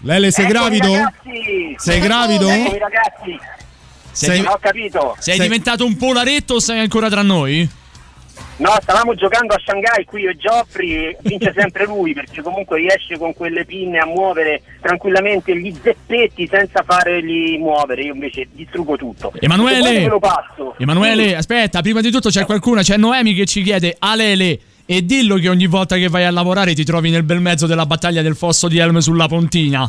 Lele, sei Eccomi, gravido? ragazzi! Sei gravido? Eccomi, ragazzi! Sei- Ho capito. Sei, diventato un polaretto o sei ancora tra noi? No, stavamo giocando a Shanghai qui io e Geoffrey vince sempre lui perché comunque riesce con quelle pinne a muovere tranquillamente gli zeppetti senza farli muovere, io invece distruggo tutto. Emanuele! Emanuele, aspetta, prima di tutto c'è qualcuno, c'è Noemi che ci chiede Alele e dillo che ogni volta che vai a lavorare ti trovi nel bel mezzo della battaglia del fosso di Helm sulla pontina.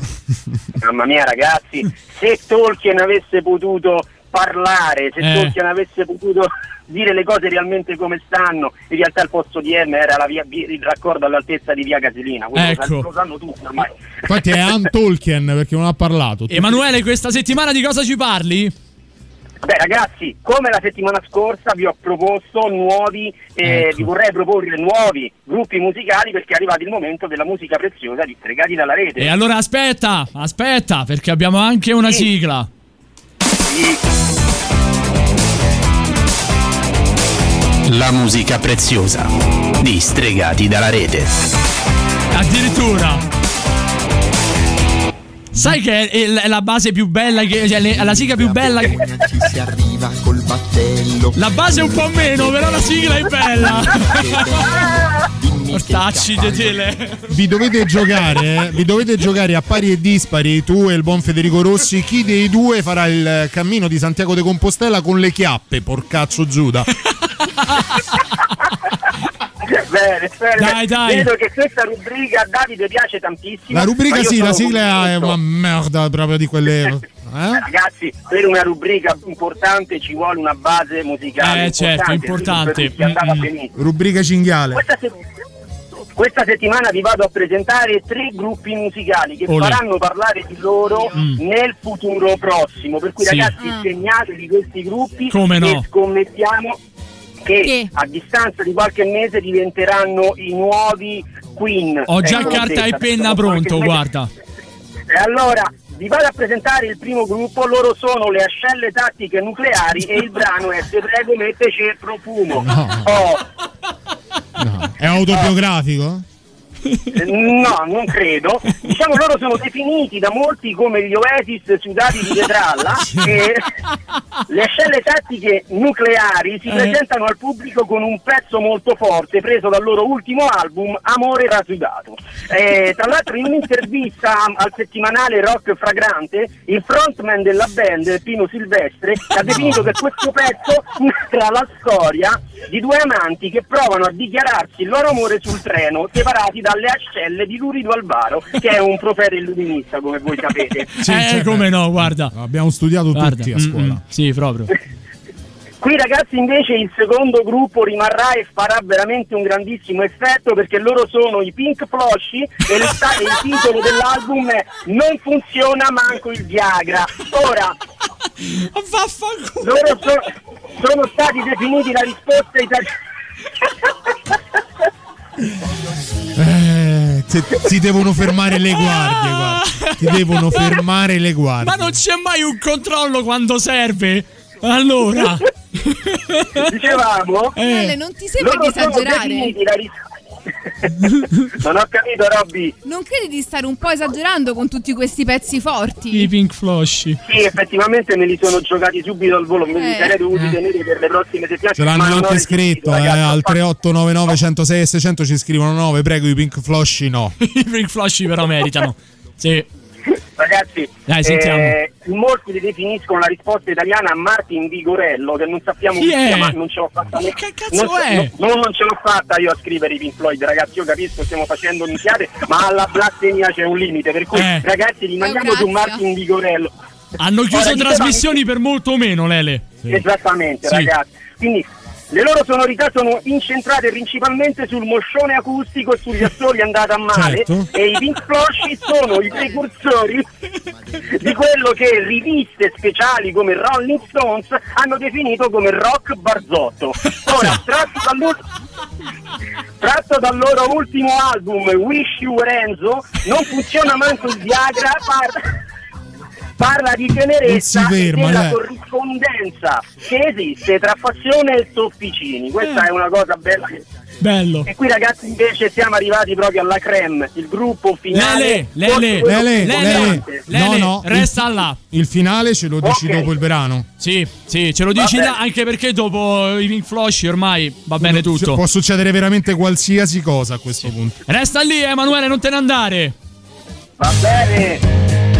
Mamma mia ragazzi, se Tolkien avesse potuto parlare, se Eh. Tolkien avesse potuto dire le cose realmente come stanno, in realtà il posto di M era la via, il raccordo all'altezza di via Casilina, Ecco. lo sanno tutti ormai. Infatti è Ann Tolkien perché non ha parlato. Emanuele, questa settimana di cosa ci parli? Beh ragazzi, come la settimana scorsa vi ho proposto nuovi, eh, Ecco. vi vorrei proporre nuovi gruppi musicali perché è arrivato il momento della musica preziosa di Stregati dalla rete. E allora aspetta, aspetta, perché abbiamo anche una sigla. La musica preziosa di Stregati dalla rete. Addirittura. Sai che è la base più bella, che, cioè le- la sigla più bella. che- si arriva col battello. La base è un po' meno, però la sigla è bella. Ortacci di tele. Vi dovete giocare, eh? vi dovete giocare a pari e dispari, tu e il buon Federico Rossi. Chi dei due farà il cammino di Santiago de Compostela con le chiappe, porcaccio Giuda? Bene, bene. Dai, dai. Vedo che questa rubrica a Davide piace tantissimo. La rubrica sì, la sigla è una merda proprio di quelle. Eh? Ragazzi, per una rubrica importante ci vuole una base musicale. Eh, certo, importante. importante. È andata Mm, mm. Rubrica cinghiale. Questa, se- questa settimana vi vado a presentare tre gruppi musicali che Olè. faranno parlare di loro Mm. nel futuro prossimo. Per cui Sì. ragazzi segnatevi questi gruppi Come no? e scommettiamo che, a distanza di qualche mese diventeranno i nuovi Queen. Ho già Ecco, carta e penna pronto, guarda. E allora vi vado a presentare il primo gruppo, loro sono le ascelle tattiche nucleari e il brano è Se prego metteci profumo. Oh, È autobiografico? no, non credo. Diciamo loro sono definiti da molti come gli Oasis sudati di Vetralla e le ascelle tattiche nucleari si Eh. presentano al pubblico con un pezzo molto forte preso dal loro ultimo album Amore rasudato. Eh, tra l'altro in un'intervista al settimanale Rock Fragrante il frontman della band Pino Silvestre ha definito che questo pezzo narra la storia di due amanti che provano a dichiararsi il loro amore sul treno separati dalle ascelle di Lurido Alvaro che è un profeta illuminista come voi sapete. eh, come no, guarda. Abbiamo studiato Guarda, tutti a mm, scuola. mm, sì, proprio. Qui ragazzi invece il secondo gruppo rimarrà e farà veramente un grandissimo effetto perché loro sono i Pink Floshy e e il titolo dell'album è Non funziona manco il Viagra. Ora, loro so- sono stati definiti la risposta italiana. Eh, ti, ti devono fermare le guardie, guarda. Ti devono fermare le guardie. Ma non c'è mai un controllo quando serve. Allora. Dicevamo? Eh. Ale, non ti sembra Loro di sono esagerare? definiti la ris- non ho capito Robby. Non credi di stare un po' esagerando con tutti questi pezzi forti? I Pink Floshy. Sì, effettivamente me li sono giocati subito al volo, me li Eh. sarei dovuti tenere per le prossime settimane. Ce l'hanno anche scritto eh, ragazzi. al 3899 106 e 600 ci scrivono 9 prego i Pink Floshy no I Pink Floshy però meritano. Sì. Ragazzi, Dai, eh, molti definiscono la risposta italiana a Martin Vigorello, che non sappiamo Chi chi, è? sia, ma non ce l'ho fatta ne- Che cazzo non, è? no- non ce l'ho fatta io a scrivere i Pink Floyd, ragazzi. Io capisco, stiamo facendo minchiate, ma alla blasfemia c'è un limite. Per cui, Eh. ragazzi, rimaniamo su. Martin Vigorello. Hanno chiuso Ora, trasmissioni per molto meno, Lele. Esattamente, Sì. ragazzi. Quindi le loro sonorità sono incentrate principalmente sul moscione acustico e sugli assoli andata a male Certo. e i Pink Floyd sono i precursori di quello che riviste speciali come Rolling Stones hanno definito come rock barzotto. Ora, tratto dal loro, tratto dal loro ultimo album Wish You Were Enzo, non funziona manco il Viagra, parla, parla di tenerezza si e ferma, della eh. corrispondenza che esiste tra passione e sofficini. Questa è una cosa bella. che- Bello. E qui ragazzi invece siamo arrivati proprio alla creme, il gruppo finale. Lele, Lele, Lele, Lele. Lele, no, no, resta il, là. Il finale ce lo dici Ok. dopo il brano. Sì, sì, ce lo dici là, anche perché dopo i Pink Floyd ormai va bene tutto. Può succedere veramente qualsiasi cosa a questo punto. Resta lì, Emanuele, non te ne andare. Va bene.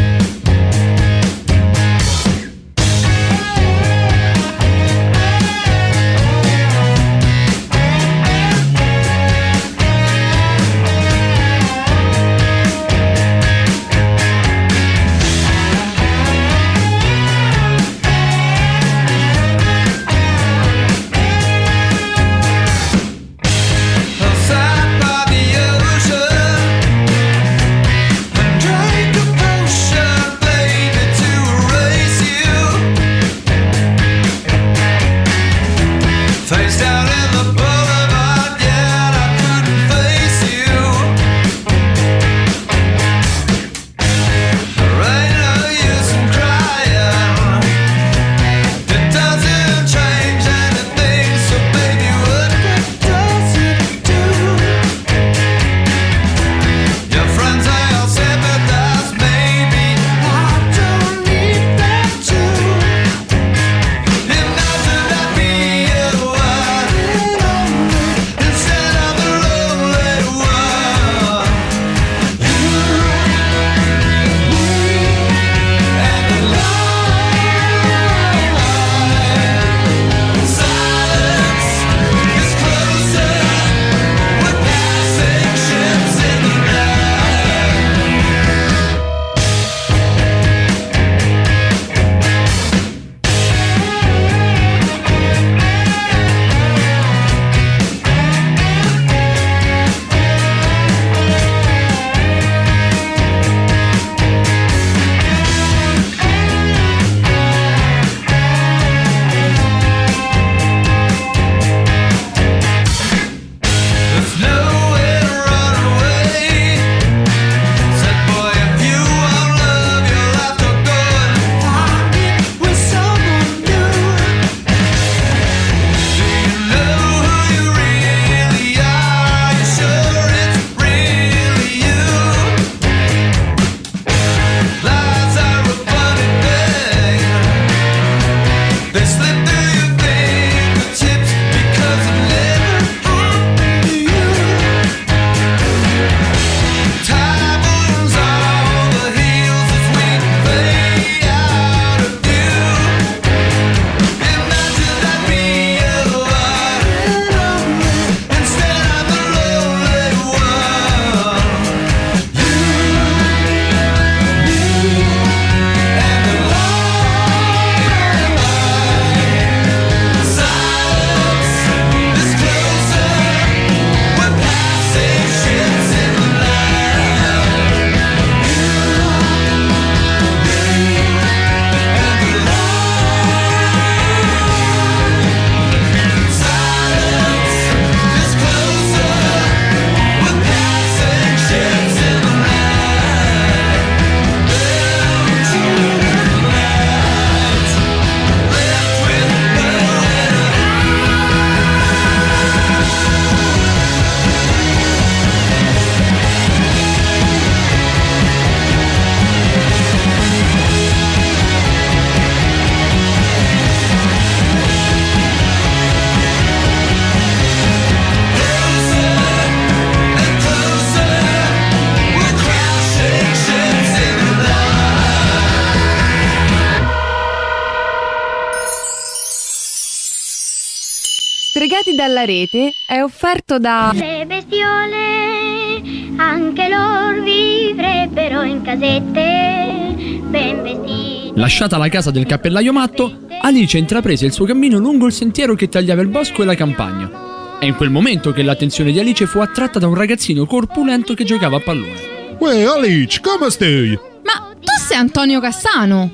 È offerto da Le bestiole anche loro vivrebbero in casette ben vestite. Lasciata la casa del cappellaio matto, Alice intraprese il suo cammino lungo il sentiero che tagliava il bosco e la campagna. È in quel momento che l'attenzione di Alice fu attratta da un ragazzino corpulento che giocava a pallone. Uè, Alice, come stai? Ma tu sei Antonio Cassano?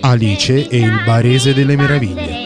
Alice e il barese delle meraviglie.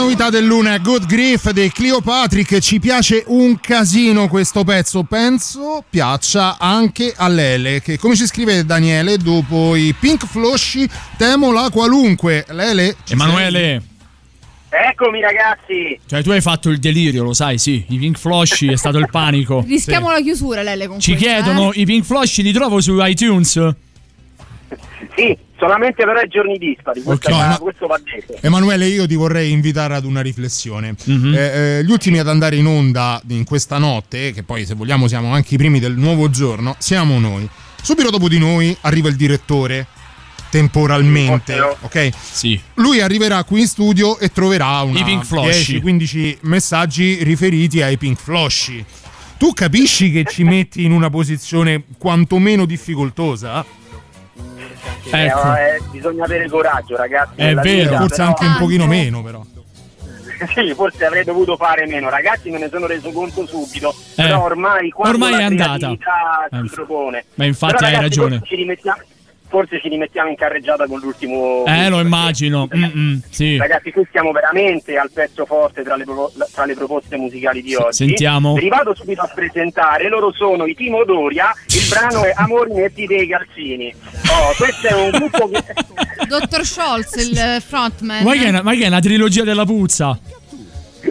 Novità del luna è Good Grief dei Cleopatrick. Ci piace un casino questo pezzo. Penso piaccia anche a Lele. Che come ci scrive Daniele, dopo i Pink Flosci, temo la qualunque. Lele, Emanuele, Eccomi ragazzi! cioè tu hai fatto il delirio, lo sai, sì. I Pink Flosci è stato il panico. Rischiamo la chiusura, Lele, con Ci questa, chiedono, eh? i Pink Flosci li trovo su iTunes? Sì, solamente però ai giorni dispari, questo, Ok, va, ma- questo va detto. Emanuele, io ti vorrei invitare ad una riflessione. Mhm. Eh, eh, gli ultimi ad andare in onda in questa notte, che poi se vogliamo siamo anche i primi del nuovo giorno, siamo noi. Subito dopo di noi arriva il direttore, temporalmente, ok? Sì. Lui arriverà qui in studio e troverà una I Pink Flosci. 10-15 messaggi riferiti ai Pink Flosci. Tu capisci che ci metti in una posizione quantomeno difficoltosa? Ecco. Eh, eh, bisogna avere coraggio, ragazzi. È vero, vita, forse però- anche un pochino meno, però. sì, forse avrei dovuto fare meno. Ragazzi, me ne sono reso conto subito. Però ormai, quando Eh. Ormai la è andata. Eh, si inf- propone. ma infatti Però, hai ragazzi, ragione. Ci rimettiamo, forse ci rimettiamo in carreggiata con l'ultimo. Eh, lo immagino. Mm-mm, sì. Ragazzi, qui siamo veramente al pezzo forte tra le, tra le proposte musicali di oggi. sentiamo. Vi vado subito a presentare. Loro sono i Timo Doria. Il brano è Amori metti dei calzini. Oh, questo è un gruppo che. Dottor Scholz, il frontman. Ma che, è una, ma che è una trilogia della puzza?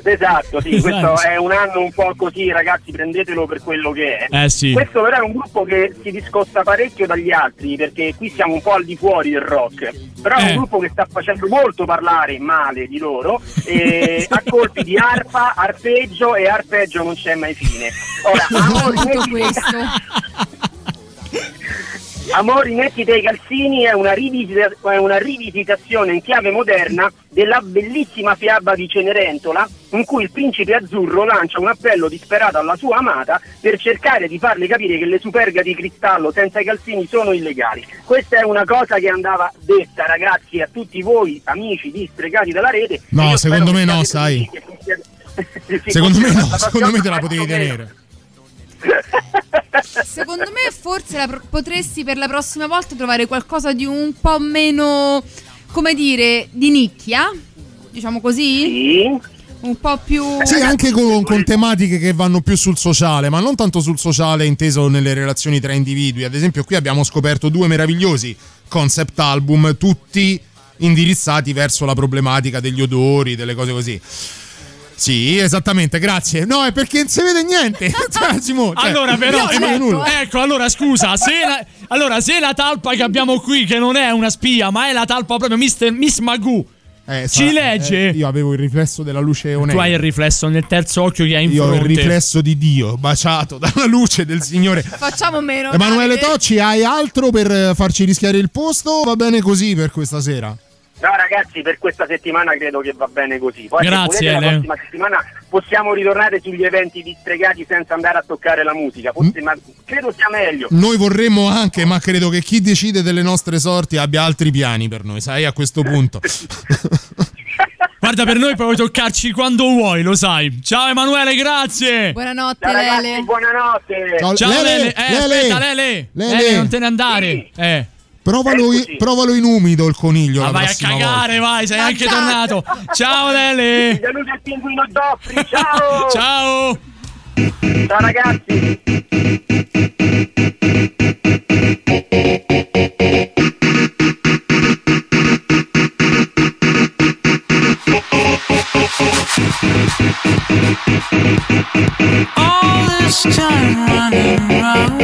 Esatto, sì, questo Esatto. è un anno un po' così, ragazzi, prendetelo per quello che è. Eh, sì. Questo però è un gruppo che si discosta parecchio dagli altri, perché qui siamo un po' al di fuori del rock. Però è Eh. un gruppo che sta facendo molto parlare male di loro, e a colpi di arpa, arpeggio e arpeggio non c'è mai fine. Ora, metti- questo. Amori netti dei calzini è una, rivisita- è una rivisitazione in chiave moderna della bellissima fiaba di Cenerentola in cui il principe azzurro lancia un appello disperato alla sua amata per cercare di farle capire che le superga di cristallo senza i calzini sono illegali. Questa è una cosa che andava detta ragazzi a tutti voi amici di Stregati dalla rete. No, secondo me no, sai. Secondo me no, secondo me te la potevi tenere. Secondo me forse la pro- potresti per la prossima volta trovare qualcosa di un po' meno, come dire, di nicchia, diciamo così? Un po' più... Sì, anche con, con tematiche che vanno più sul sociale, ma non tanto sul sociale inteso nelle relazioni tra individui. Ad esempio, qui abbiamo scoperto due meravigliosi concept album, tutti indirizzati verso la problematica degli odori, delle cose così. Sì, esattamente, grazie. No, è perché non si vede niente. Cioè, Simo, cioè, allora, però, io nulla. ecco, allora scusa, se la, allora, se la talpa che abbiamo qui, che non è una spia, ma è la talpa proprio Mister, Miss Magoo, Eh, ci sa- legge. eh, io avevo il riflesso della luce tu onesta. hai il riflesso nel terzo occhio che hai in Io ho il fronte. riflesso di Dio, baciato dalla luce del Signore. Facciamo meno. Emanuele. Tocci, hai altro per eh, farci rischiare il posto? Va bene così per questa sera? No ragazzi, per questa settimana credo che va bene così. Poi Grazie, se volete, la prossima settimana possiamo ritornare sugli eventi di stregati senza andare a toccare la musica. Forse, ma credo sia meglio. Noi vorremmo anche, ma credo che chi decide delle nostre sorti abbia altri piani per noi, sai, a questo punto. Guarda, per noi puoi toccarci quando vuoi, lo sai. Ciao Emanuele, grazie. Buonanotte, Ciao, ragazzi, Lele. buonanotte. Ciao, Ciao Lele. Lele, Eh, Lele. aspetta, Lele. Lele. Lele, non te ne andare. Eh. Provalo, Eccoci. provalo in umido il coniglio. Ma la vai a cagare, volta. vai, sei anche tornato. Ciao Lele. Saluto il pinguino Doffri, ciao! Ciao. Ciao ragazzi! All this time running round,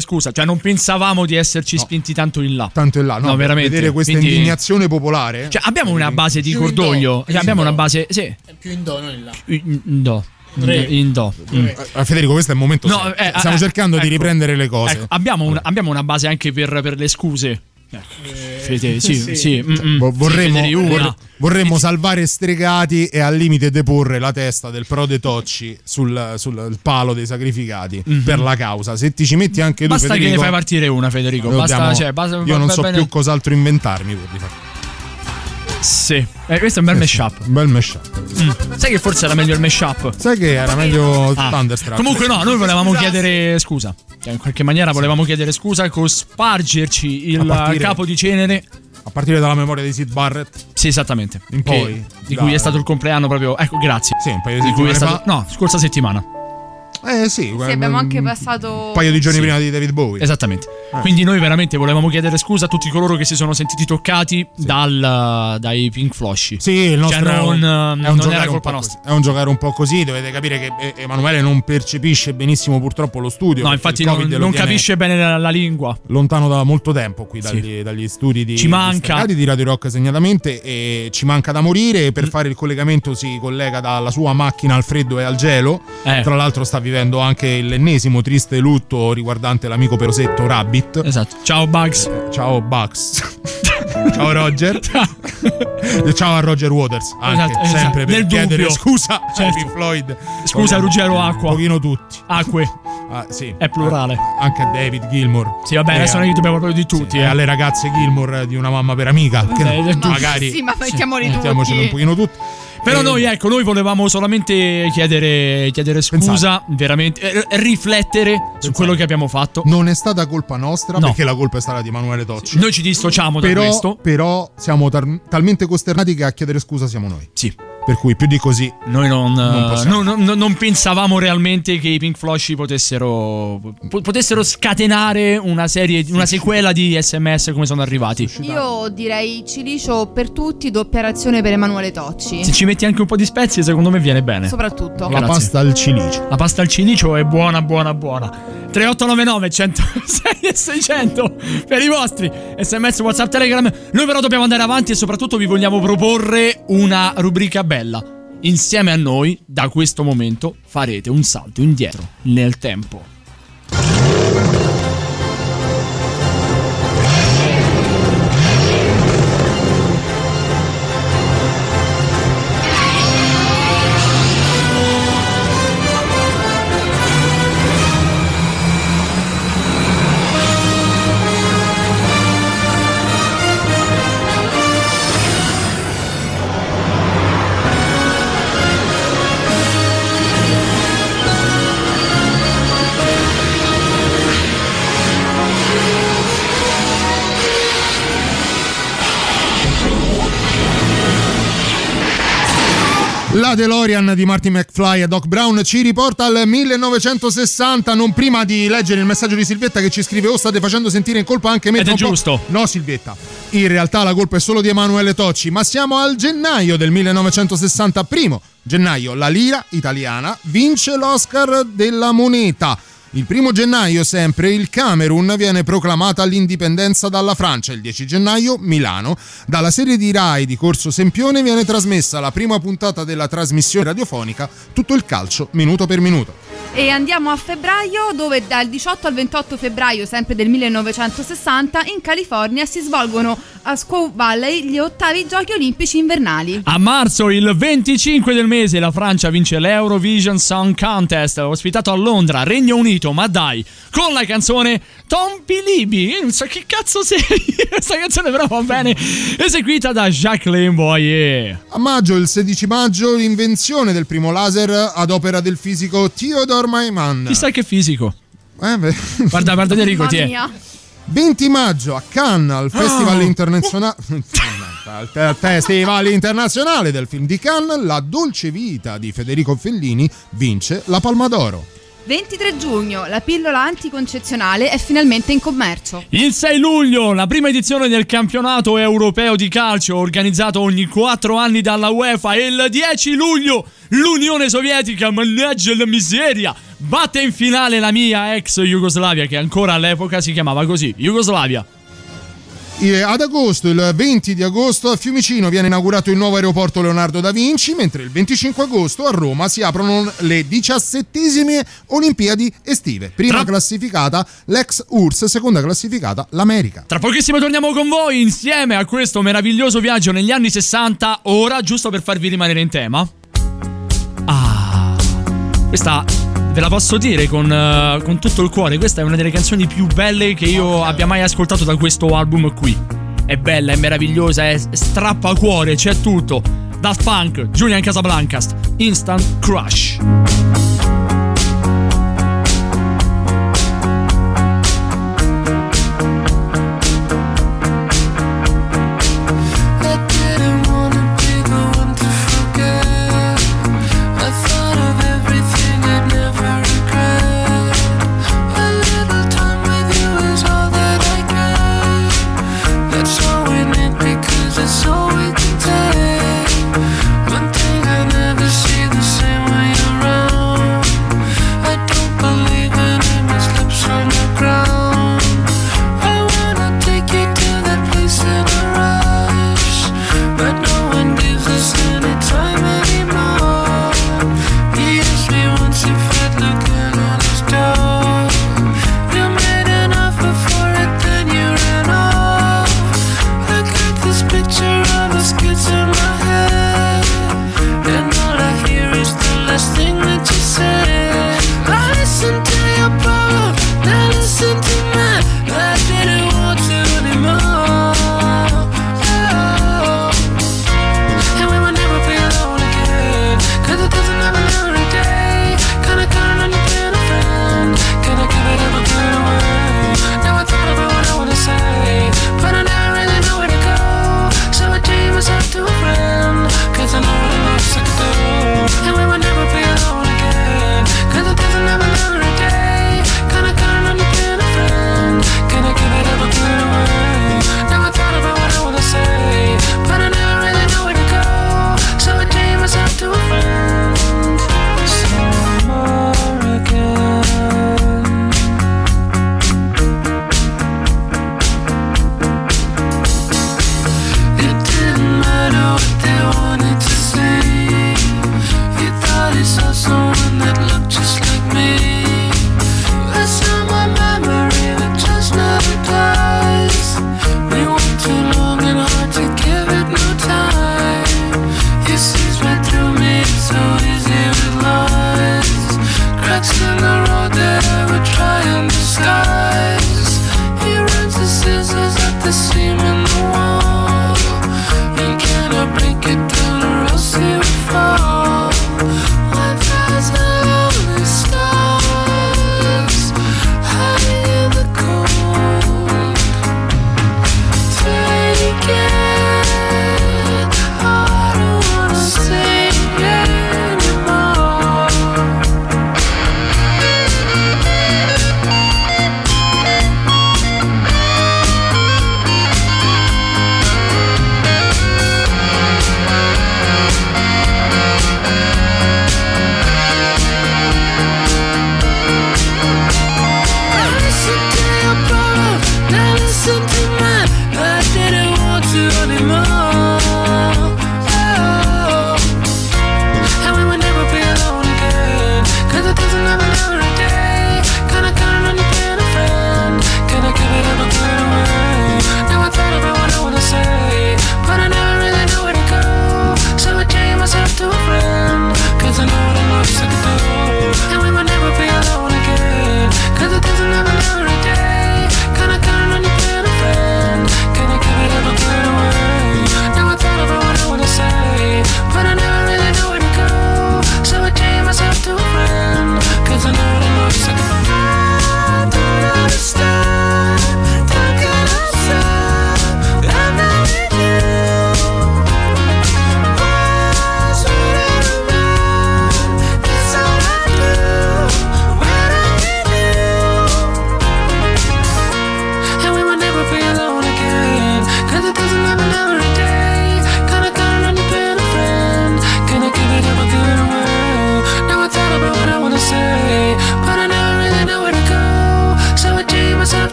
scusa, cioè non pensavamo di esserci spinti tanto in là. Tanto in là, no, per veramente. vedere questa Quindi- indignazione popolare. Cioè, abbiamo una base di cordoglio. do, Cioè, abbiamo una base. Sì, È più in do, non in là. in do. Re. In do. Mm. Eh, Federico, questo è il momento. No, eh, Stiamo eh, cercando di ecco. riprendere le cose. Ecco, abbiamo, una, abbiamo una base anche per, per le scuse. Fede, sì, sì. Cioè, mm, mm. vorremmo, Sì, Federi, una. vorre- vorremmo salvare stregati e al limite deporre la testa del prode Tocci sul, sul palo dei sacrificati per la causa. Se ti ci metti anche tu. Basta che Federico, ne fai partire una, Federico. Basta, dobbiamo- cioè, basta- io non so bene. più cos'altro inventarmi fare. Sì, eh, questo è un bel mashup. Un bel mashup. Mm. Sai che forse era meglio il mashup? Sai che era meglio Ah. Thunderstruck. Comunque no, noi volevamo chiedere scusa. Cioè, in qualche maniera volevamo chiedere scusa con spargerci il partire- capo di cenere. A partire dalla memoria di Sid Barrett. Sì, esattamente. In Che- poi, Di cui è stato il compleanno proprio. Ecco, grazie. Sì, un paio di Di cui è settimane stato, No, scorsa settimana. Eh sì, Sì, abbiamo anche passato. un paio di giorni Sì. prima di David Bowie. Esattamente. Eh. Quindi noi veramente volevamo chiedere scusa a tutti coloro che si sono sentiti toccati dal, dai Pink Flosci. Sì, il nostro Cioè, non, è un non giocare era un colpa po' nostra. così. È un giocare un po' così. Dovete capire che eh, Emanuele non percepisce benissimo purtroppo lo studio. No, infatti non, non capisce bene la, la lingua. Lontano da molto tempo qui dagli, dagli studi di, Ci manca. di Radio Rock segnatamente e ci manca da morire e per Mm. fare il collegamento si collega dalla sua macchina al freddo e al gelo Eh. tra l'altro sta vivendo anche l'ennesimo triste lutto riguardante l'amico perosetto Rabbit esatto ciao Bugs ciao Bugs ciao Roger E ciao a Roger Waters anche Esatto, esatto. sempre per Nel chiedere dubbio. scusa a Certo. Pink Floyd Scusa, Un- Ruggero Acqua. un pochino tutti Acque. Ah, sì. È plurale. anche a David Gilmour Sì, vabbè, E adesso a- noi dobbiamo proprio di tutti. e eh. alle ragazze Gilmour di una mamma per amica che no, tutti. magari Sì, ma mettiamoli tutti. mettiamocelo un pochino tutti Però Eh, noi, ecco, noi volevamo solamente chiedere, chiedere scusa, veramente, eh, riflettere su quello che abbiamo fatto. non è stata colpa nostra No. perché la colpa è stata di Emanuele Tocci Noi ci dissociamo da però, questo. però siamo tar- talmente costernati che a chiedere scusa siamo noi Sì. Per cui più di così Noi non, Non eh, non- non- non pensavamo realmente che i Pink Floyd potessero, po- potessero scatenare una serie, una sequela di sms come sono arrivati. Io direi cilicio per tutti, doppia razione per Emanuele Tocci. Se ci metti anche un po' di spezie, secondo me viene bene. Soprattutto. la Grazie. pasta al cilicio La pasta al cilicio è buona, buona, buona. 3899 106 e 600 per i vostri sms, whatsapp, telegram. Noi però dobbiamo andare avanti e soprattutto vi vogliamo proporre una rubrica bella. Insieme a noi, da questo momento, farete un salto indietro nel tempo. La DeLorean di Marty McFly e Doc Brown ci riporta al 1960, non prima di leggere il messaggio di Silvetta che ci scrive "Oh, state facendo sentire in colpa anche me". Ed è un po'". giusto. No, Silvetta. In realtà la colpa è solo di Emanuele Tocci, ma siamo al gennaio del 1960. Primo gennaio la lira italiana vince l'Oscar della moneta. Il primo gennaio sempre il Camerun viene proclamata l'indipendenza dalla Francia. Il 10 gennaio Milano. Dalla serie di Rai di Corso Sempione viene trasmessa la prima puntata della trasmissione radiofonica Tutto il calcio minuto per minuto. E andiamo a febbraio, dove dal 18 al 28 febbraio, sempre del 1960, in California si svolgono a Squaw Valley gli ottavi giochi olimpici invernali. A marzo, il 25 del mese, la Francia vince l'Eurovision Song Contest, ospitato a Londra, Regno Unito, ma dai, con la canzone Tom Bilibi. Io non so che cazzo sei. Questa canzone però va bene, eseguita da Jacqueline Boyer. A maggio, il 16 maggio, l'invenzione del primo laser ad opera del fisico Theodore Maiman. Chissà che fisico. Eh beh. Guarda, guarda Enrico, ti è. mia. 20 maggio a Cannes al Festival Oh. internazionale al Festival internazionale del film di Cannes la dolce vita di Federico Fellini vince la Palma d'Oro 23 giugno la pillola anticoncezionale è finalmente in commercio. Il 6 luglio la prima edizione del campionato europeo di calcio organizzato ogni 4 anni dalla UEFA e il 10 luglio l'Unione Sovietica, mannaggia la miseria, batte in finale la mia ex Jugoslavia che ancora all'epoca si chiamava così, Jugoslavia. Eh, ad agosto, il 20 di agosto, a Fiumicino viene inaugurato il nuovo aeroporto Leonardo da Vinci, mentre il 25 agosto a Roma si aprono le diciassettesime Olimpiadi estive. Prima Tra... classificata l'ex URSS, seconda classificata l'America. Tra pochissimo torniamo con voi insieme a questo meraviglioso viaggio negli anni 60, ora giusto per farvi rimanere in tema. Ah, questa Ve la posso dire con, uh, con tutto il cuore, questa è una delle canzoni più belle che io abbia mai ascoltato da questo album qui. È bella, è meravigliosa, è strappa cuore, c'è tutto. Daft Punk, Julian Casablancast, Instant Crush.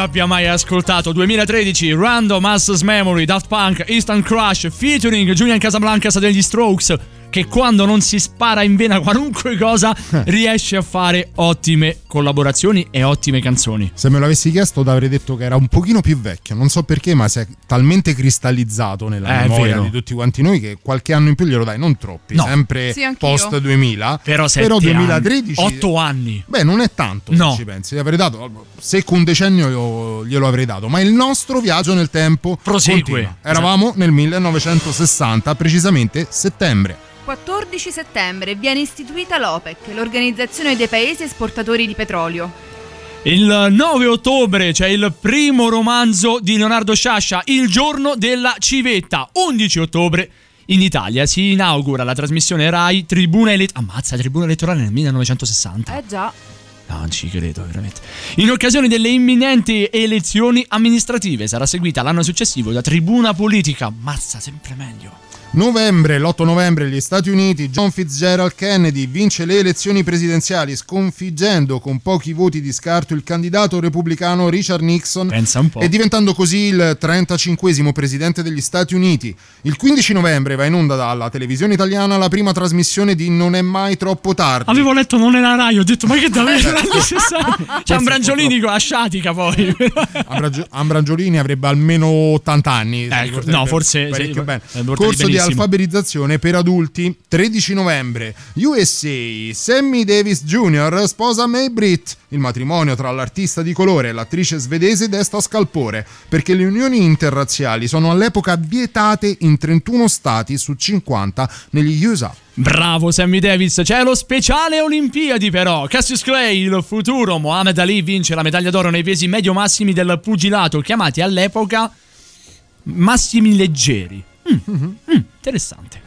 Io abbia mai ascoltato. 2013, Random Access Memory, Daft Punk, Instant Crush, featuring Julian Casablancas degli Strokes. Che quando non si spara in vena qualunque cosa riesce a fare ottime collaborazioni e ottime canzoni. Se me l'avessi chiesto, ti avrei detto che era un pochino più vecchio. Non so perché, ma si è talmente cristallizzato nella Eh, è memoria vero. di tutti quanti noi che qualche anno in più glielo dai, non troppi, No. sempre Sì, post 2000. Però, sette 2013 anni, otto anni. Beh, non è tanto No. se ci pensi. Gli avrei dato, se con un decennio io glielo avrei dato, ma il nostro viaggio nel tempo Prosegue. continua. Eravamo nel 1960, precisamente settembre. 14 settembre viene istituita l'OPEC, l'organizzazione dei paesi esportatori di petrolio. Il 9 ottobre c'è il primo romanzo di Leonardo Sciascia, Il giorno della civetta. 11 ottobre in Italia si inaugura la trasmissione Rai Tribuna Elettorale. Ammazza, Tribuna Elettorale nel 1960. Eh già. No, non ci credo, veramente. In occasione delle imminenti elezioni amministrative sarà seguita l'anno successivo da Tribuna Politica. Mazza, sempre meglio. Novembre, l'8 novembre, gli Stati Uniti, John Fitzgerald Kennedy vince le elezioni presidenziali sconfiggendo con pochi voti di scarto il candidato repubblicano Richard Nixon e diventando così il 35 presidente degli Stati Uniti. Il 15 novembre va in onda dalla televisione italiana la prima trasmissione di Non è mai troppo tardi. Avevo letto non era Rai, ho detto ma che davvero? 60. C'è un Brangiolini con la sciatica poi. Ambra- Ambrangiolini avrebbe almeno 80 anni. Ecco, no, forse sì, bene. eh, Corso di. Alfabetizzazione per adulti, 13 novembre. USA, Sammy Davis Jr. sposa May Britt. Il matrimonio tra l'artista di colore e l'attrice svedese desta scalpore, perché le unioni interrazziali sono all'epoca vietate in 31 stati su 50 negli USA. Bravo Sammy Davis, c'è lo speciale Olimpiadi però. Cassius Clay, il futuro Mohamed Ali vince la medaglia d'oro nei pesi medio-massimi del pugilato, chiamati all'epoca massimi leggeri. Mm, mm, interessante.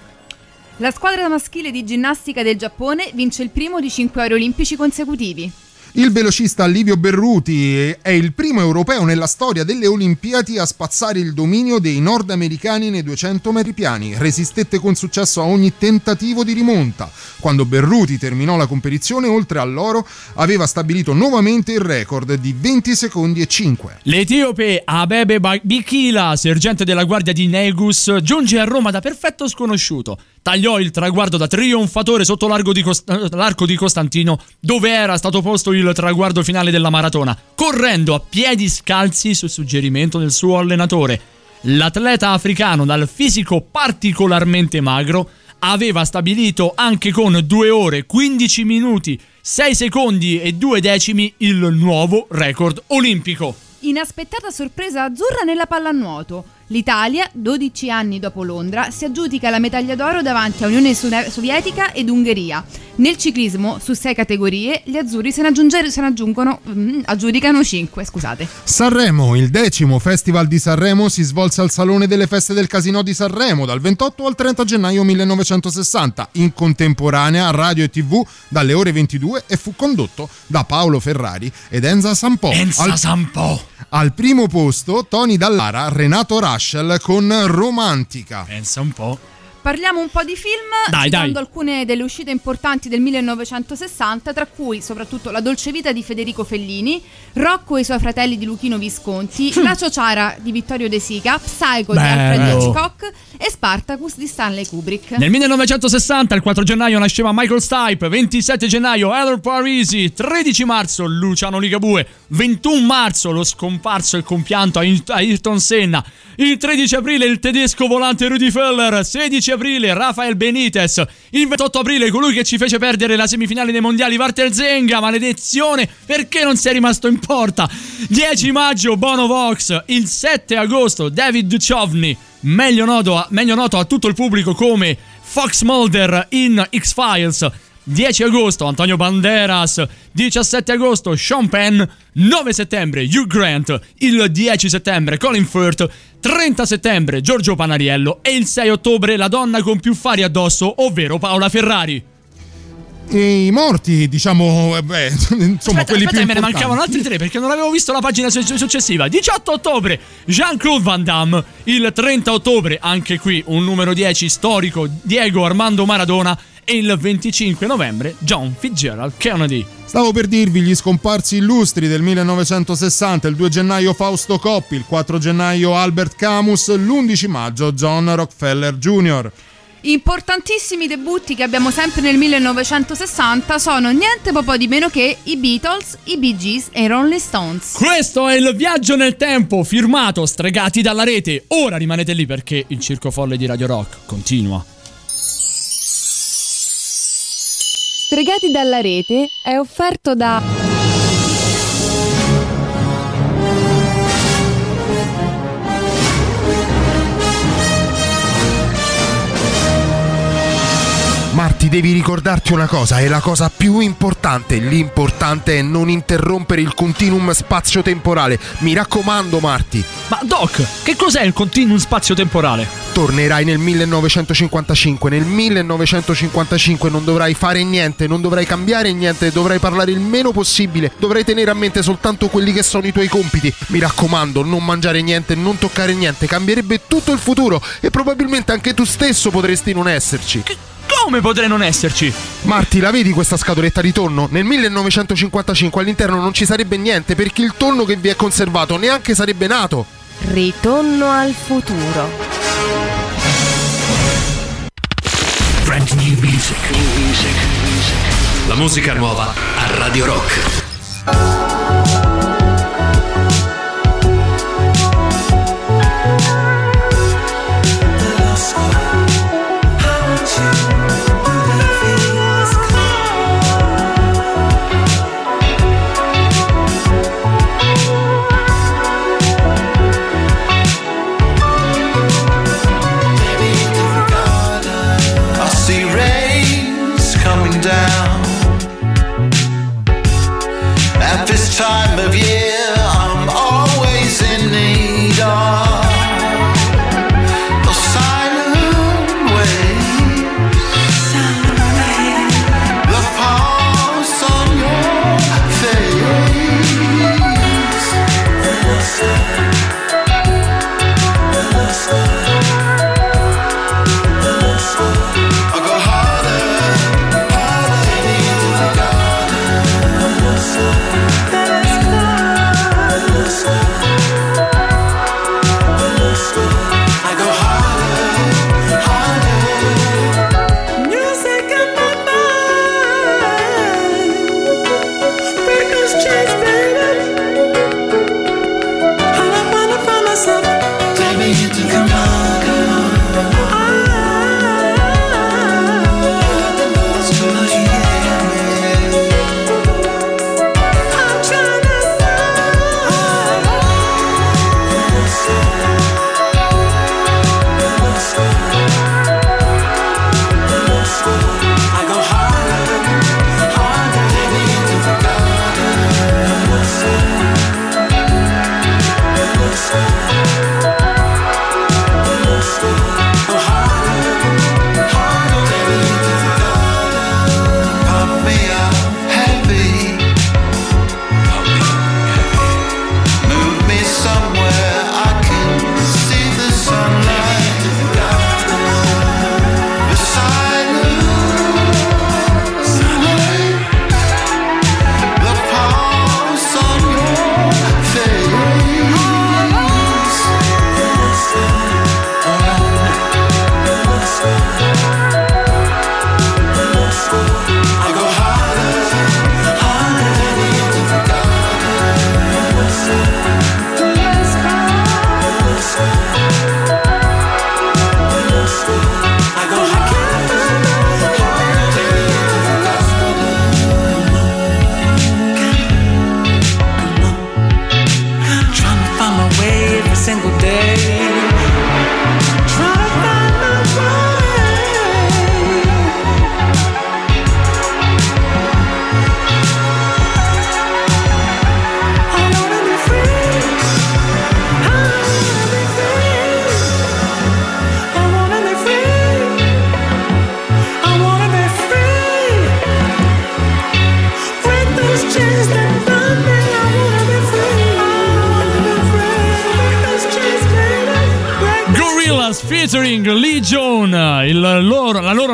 La squadra maschile di ginnastica del Giappone vince il primo di 5 ori olimpici consecutivi. Il velocista Livio Berruti è il primo europeo nella storia delle Olimpiadi a spazzare il dominio dei nordamericani nei 200 metri piani. Resistette con successo a ogni tentativo di rimonta. Quando Berruti terminò la competizione, oltre all'oro, aveva stabilito nuovamente il record di 20 secondi e 5. L'etiope Abebe Bikila, sergente della guardia di Negus, giunge a Roma da perfetto sconosciuto. Tagliò il traguardo da trionfatore sotto l'arco di, Cost- l'arco di Costantino, dove era stato posto il traguardo finale della maratona, correndo a piedi scalzi su suggerimento del suo allenatore. L'atleta africano dal fisico particolarmente magro aveva stabilito anche con 2 ore 15 minuti 6 secondi e 2 decimi il nuovo record olimpico. Inaspettata sorpresa azzurra nella pallanuoto. L'Italia, 12 anni dopo Londra, si aggiudica la medaglia d'oro davanti a Unione Sovietica ed Ungheria. Nel ciclismo, su 6 categorie, gli azzurri se ne, aggiunge- se ne aggiungono, mm, aggiudicano 5, scusate. Sanremo, il decimo Festival di Sanremo si svolse al Salone delle Feste del Casino di Sanremo dal 28 al 30 gennaio 1960, in contemporanea a radio e tv dalle ore 22 e fu condotto da Paolo Ferrari ed Enza Sampò. Enza al, Sampò. Al primo posto Tony Dallara, Renato Raschel con Romantica. Pensa un po'. Parliamo un po' di film, Dai, citando dai. alcune delle uscite importanti del 1960, tra cui soprattutto La dolce vita di Federico Fellini, Rocco e i suoi fratelli di Luchino Visconti, La ciociara di Vittorio De Sica, Psycho di Alfred. Hitchcock e Spartacus di Stanley Kubrick. Nel 1960, il 4 gennaio, nasceva Michael Stipe, 27 gennaio Heather Parisi, 13 marzo Luciano Ligabue, 21 marzo lo scomparso e compianto Ayrton Ayrton Senna, il 13 aprile il tedesco volante Rudy Feller, 16 aprile Rafael Benitez, il 28 aprile colui che ci fece perdere la semifinale dei mondiali Walter Zenga, maledizione, perché non sei rimasto in porta? 10 maggio Bono Vox, il 7 agosto David Duchovny, meglio meglio noto a tutto il pubblico come Fox Mulder in X-Files. 10 agosto Antonio Banderas, 17 agosto Sean Penn, 9 settembre Hugh Grant, il 10 settembre Colin Firth, 30 settembre Giorgio Panariello e il 6 ottobre la donna con più fari addosso, ovvero Paola Ferrari. E i morti, diciamo, eh, beh, insomma, Aspetta, quelli aspetta, più me ne importanti. mancavano altri tre perché non avevo visto la pagina su- successiva. 18 ottobre, Jean-Claude Van Damme. Il 30 ottobre, anche qui un numero 10 storico, Diego Armando Maradona. E il 25 novembre John Fitzgerald Kennedy. Stavo per dirvi gli scomparsi illustri del 1960, il 2 gennaio Fausto Coppi, il 4 gennaio Albert Camus, l'11 maggio John Rockefeller Jr. Importantissimi debutti che abbiamo sempre nel 1960 sono niente po' di meno che i Beatles, i Bee Gees e i Rolling Stones. Questo è il viaggio nel tempo firmato Stregati dalla rete. Ora rimanete lì perché il circo folle di Radio Rock continua. Stregati dalla rete è offerto da Marti, devi ricordarti una cosa, è la cosa più importante. L'importante è non interrompere il continuum spazio-temporale. Mi raccomando, Marti. Ma Doc, che cos'è il continuum spazio-temporale? Tornerai nel 1955. Nel 1955 non dovrai fare niente, non dovrai cambiare niente, dovrai parlare il meno possibile. Dovrai tenere a mente soltanto quelli che sono i tuoi compiti. Mi raccomando, non mangiare niente, non toccare niente. Cambierebbe tutto il futuro e probabilmente anche tu stesso potresti non esserci. Come potrei non esserci? Marti, la vedi questa scatoletta di tonno? Nel 1955 all'interno non ci sarebbe niente perché il tonno che vi è conservato neanche sarebbe nato. Ritorno al futuro. Brand new music. La musica nuova a Radio Rock.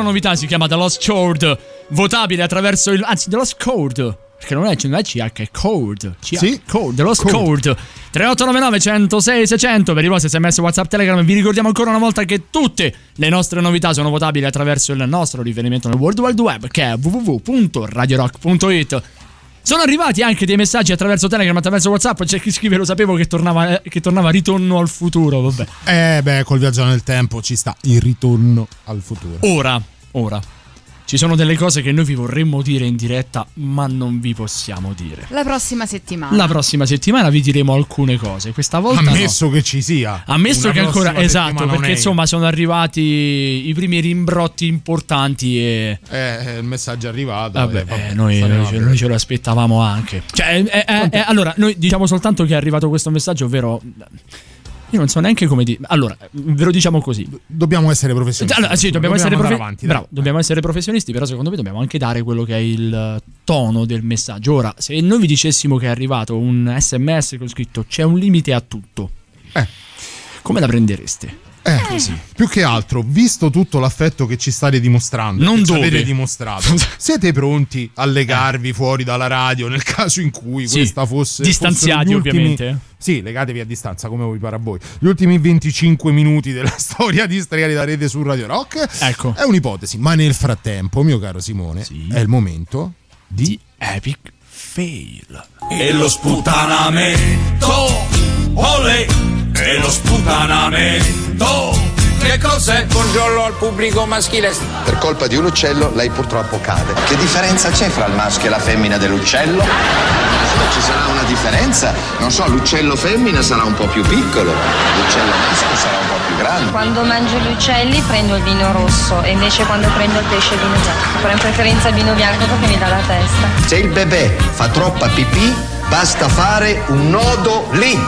Loro- la loro novità si chiama The Lost Chord. Votabile attraverso il. Anzi, The Lost Chord. Perché non è, non è CH, è Chord. CH, Sì. Chord, The Lost Chord. Chord. 3899 106 600 per i vostri sms WhatsApp Telegram. Vi ricordiamo ancora una volta che tutte le nostre novità sono votabili attraverso il nostro riferimento nel World Wide Web che è www.radiorock.it. Sono arrivati anche dei messaggi attraverso Telegram, attraverso WhatsApp. C'è chi scrive: Lo sapevo che tornava, eh, che tornava Ritorno al futuro. Vabbè. Eh beh, col viaggio nel tempo ci sta il ritorno al futuro. Ora, ora. Ci sono delle cose che noi vi vorremmo dire in diretta, ma non vi possiamo dire. La prossima settimana. La prossima settimana vi diremo alcune cose. Questa volta. no. Ammesso che ci sia. Ammesso Una che ancora. Esatto, perché insomma sono arrivati i primi rimbrotti importanti e. Eh, il messaggio è arrivato. Vabbè, eh, vabbè, eh, noi, noi ce, noi ce lo aspettavamo anche. Cioè, eh, eh, eh, allora, noi diciamo soltanto che è arrivato questo messaggio, ovvero. Io non so neanche come dire. Allora, ve lo diciamo così. Dobbiamo essere professionisti. Allora, sì, dobbiamo, essere, andare profe- avanti, bravo, dobbiamo essere professionisti, però secondo me dobbiamo anche dare quello che è il eh, tono del messaggio. Ora, se noi vi dicessimo che è arrivato un sms con scritto c'è un limite a tutto, come la prendereste? Eh, più che altro, visto tutto l'affetto che ci state dimostrando, Non che avete dimostrato, siete pronti a legarvi fuori dalla radio nel caso in cui Sì, questa fosse distanziati, ultimi- ovviamente. Sì, legatevi a distanza come vi pare a voi. Gli ultimi 25 minuti della storia di Stregati da Rete su Radio Rock Ecco. è un'ipotesi, ma nel frattempo, mio caro Simone, è il momento di Epic Fail. E lo sputanamento, ole, e lo sputanamento. Che cos'è? Buongiorno al pubblico maschile. Per colpa di un uccello lei purtroppo cade. Che differenza c'è fra il maschio e la femmina dell'uccello? Se ci sarà una differenza, non so, l'uccello femmina sarà un po' più piccolo, l'uccello maschio sarà un po' più grande. Quando mangio gli uccelli prendo il vino rosso e invece quando prendo il pesce il vino bianco. Però in preferenza il vino bianco perché mi dà la testa. Se il bebè fa troppa pipì, basta fare un nodo lì.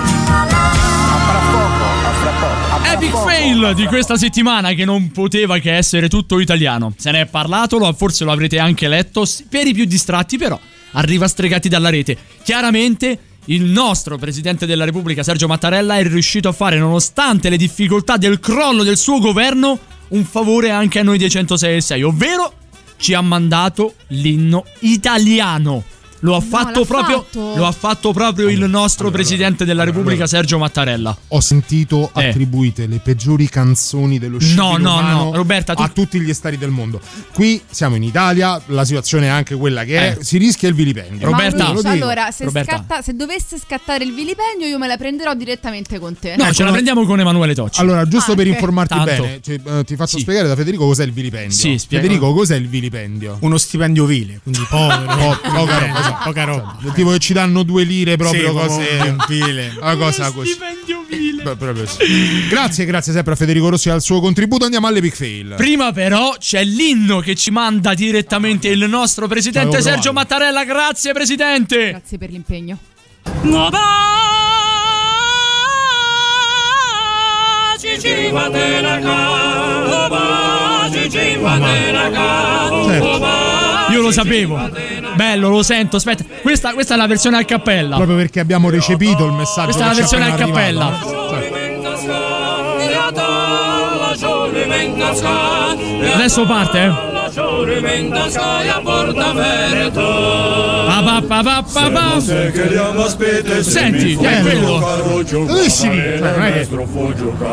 Epic fail di questa settimana che non poteva che essere tutto italiano. Se ne è parlato, forse lo avrete anche letto. Per i più distratti, però, arriva stregati dalla rete. Chiaramente. Il nostro presidente della Repubblica, Sergio Mattarella, è riuscito a fare, nonostante le difficoltà del crollo del suo governo, un favore anche a noi dei 106 e 6, ovvero ci ha mandato l'inno italiano. Lo ha fatto proprio, fatto? lo ha fatto proprio il nostro presidente della Repubblica, Sergio Mattarella. Ho sentito Eh. attribuite le peggiori canzoni dello scibile No, no, no, Roberta, tu- a tutti gli stati del mondo. Qui siamo in Italia, la situazione è anche quella che è, Eh. si rischia il vilipendio. Roberta, Lucio, allora, se, Roberta. scatta- se dovesse scattare il vilipendio, io me la prenderò direttamente con te. No, ce la prendiamo con Emanuele Tocci. Allora, giusto Ah, per informarti Tanto. bene, cioè, eh, ti faccio Sì. spiegare da Federico cos'è il vilipendio. Sì, spiega. Federico, cos'è il vilipendio? Uno stipendio vile, quindi povero. Po- poca roba, poca roba. Tipo che ci danno due lire proprio Sì, cose. vile. Una cosa così. Stipendio vile. Beh, sì. Grazie, grazie sempre a Federico Rossi al suo contributo. Andiamo alle big fail. Prima però c'è l'inno che ci manda direttamente il nostro presidente Sergio. Mattarella. Grazie presidente. Grazie per l'impegno. Io lo sapevo. Bello, lo sento. Aspetta, questa, questa è la versione a cappella. Proprio perché abbiamo recepito il messaggio. Questa è la versione a appena cappella. arrivato. Adesso parte, eh. Pa, pa, pa, pa, pa. Senti, è quello. Bellissimi. Cioè, non è che-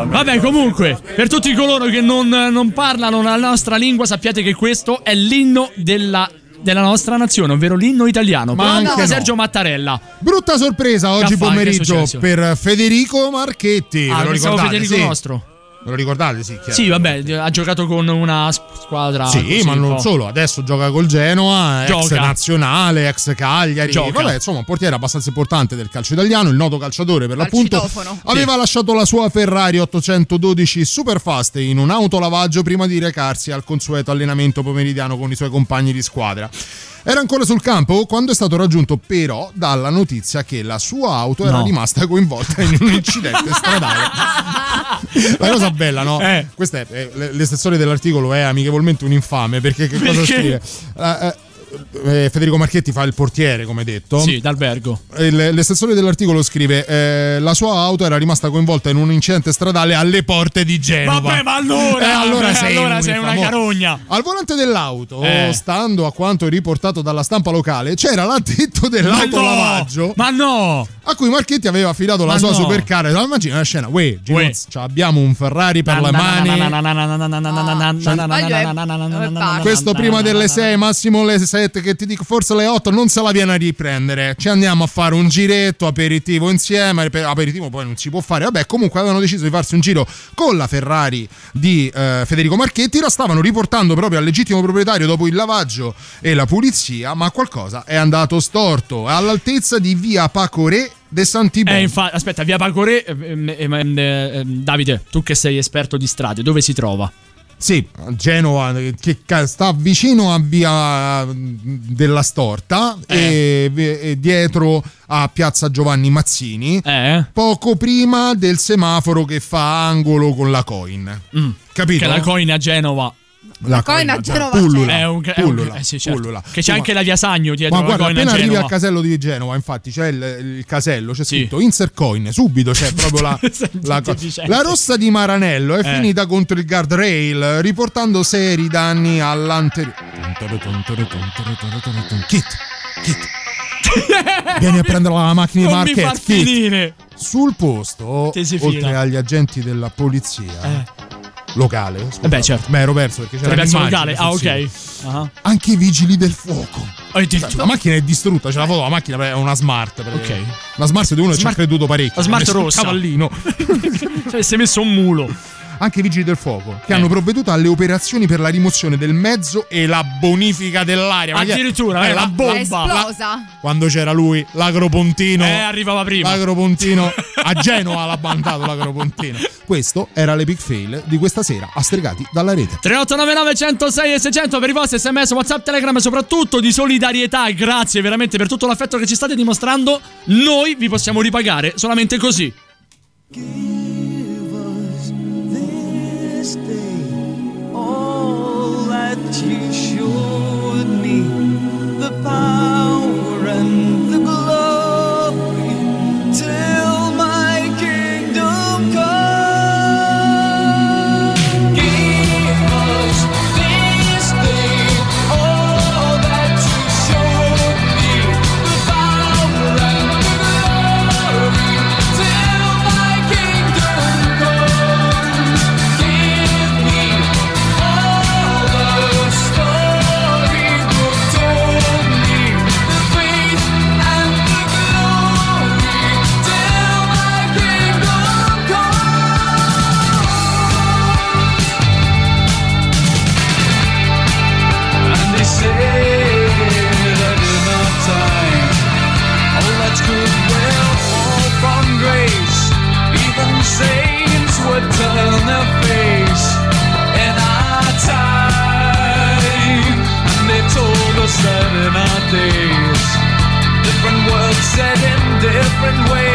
Vabbè, comunque, per tutti coloro che non, non parlano la nostra lingua, sappiate che questo è l'inno della, della nostra nazione, ovvero l'inno italiano. Ma anche da no. Sergio Mattarella. Brutta sorpresa oggi Che fa? Che è pomeriggio successo? per Federico Marchetti. Ah, Ve lo pensavo ricordate? Federico Sì. nostro. Ve lo ricordate? Sì. Sì, vabbè, ha giocato con una squadra. Sì, così, ma non solo, adesso gioca col Genoa, ex Gioca. nazionale, ex Cagliari. Gioca. Vabbè, insomma, un portiere abbastanza importante del calcio italiano, il noto calciatore per l'appunto. Aveva lasciato la sua Ferrari 812 Superfast in un autolavaggio prima di recarsi al consueto allenamento pomeridiano con i suoi compagni di squadra. Era ancora sul campo quando è stato raggiunto però dalla notizia che la sua auto era No. rimasta coinvolta in un incidente stradale. La cosa bella, no? Eh. Questa è, eh, l- l'estensione dell'articolo è amichevolmente un infame perché che cosa Perché? scrive? Eh, eh, eh, Federico Marchetti fa il portiere, come detto. Sì, d'albergo. Il- L'estensore dell'articolo scrive: eh, La sua auto era rimasta coinvolta in un incidente stradale alle porte di Genova. Vabbè, ma allora, Eh, allora eh, sei, allora un sei una carogna. Al volante dell'auto, Eh. stando a quanto riportato dalla stampa locale, c'era l'addetto dell'autolavaggio. Ma no! A cui Marchetti aveva affidato la Ma sua no. supercar. Immagina la scena, uè, cioè, abbiamo un Ferrari per le mani. Questo prima delle 6, massimo le 7, che ti dico forse le 8, non se la viene a riprendere. Ci andiamo a fare un giretto, aperitivo insieme. Aper- Aperitivo poi non si può fare. Vabbè, comunque avevano deciso di farsi un giro con la Ferrari di eh, Federico Marchetti. La stavano riportando proprio al legittimo proprietario dopo il lavaggio e la pulizia, ma qualcosa è andato storto. All'altezza di via Pacoré de Santibon. Eh, infatti, aspetta, via Pacoré. ehm, ehm, ehm, Davide, tu che sei esperto di strade, dove si trova? Sì, Genova che sta vicino a via mm, della Storta Eh. e, e dietro a piazza Giovanni Mazzini, Eh? poco prima del semaforo che fa angolo con la coin. Capito? Che la coin a Genova. La coin a Genova pullula, È un, è un- pullula, eh sì, certo. pullula. Che c'è anche la via Sagno dietro Ma guarda, appena arrivi al casello di Genova, infatti c'è il, il casello, c'è scritto insert coin, subito c'è proprio la, la, co- la rossa di Maranello è Eh. finita contro il guardrail, riportando seri danni all'anteriore. Kit, Kit. Vieni a prendere la macchina di Non Kit. finire. Sul posto, oltre agli agenti della polizia locale, Eh beh, certo. Beh, ero perso perché c'era l'immagine locale? Ah, ok. Ah. Anche i vigili del fuoco. Oh, Cioè, la macchina è distrutta, c'è la foto, la macchina è una smart. Ok. Una smart di uno che ci ha Smart- creduto parecchio. La smart messo un rossa. Cavallino. Cioè, si è messo un mulo. Anche i vigili del fuoco che Eh. hanno provveduto alle operazioni per la rimozione del mezzo e la bonifica dell'aria. Addirittura, eh, la bomba. esplosa. Quando c'era lui, l'agropontino. Eh, arrivava prima. L'agropontino a Genova l'ha bandato l'agropontino. Questo era l'epic fail di questa sera a Stregati dalla rete. 3899 106 e 600 per i vostri sms, whatsapp, telegram e soprattutto di solidarietà. Grazie veramente per tutto l'affetto che ci state dimostrando. Noi vi possiamo ripagare solamente così. Day all that you showed me the power and days, different words said in different ways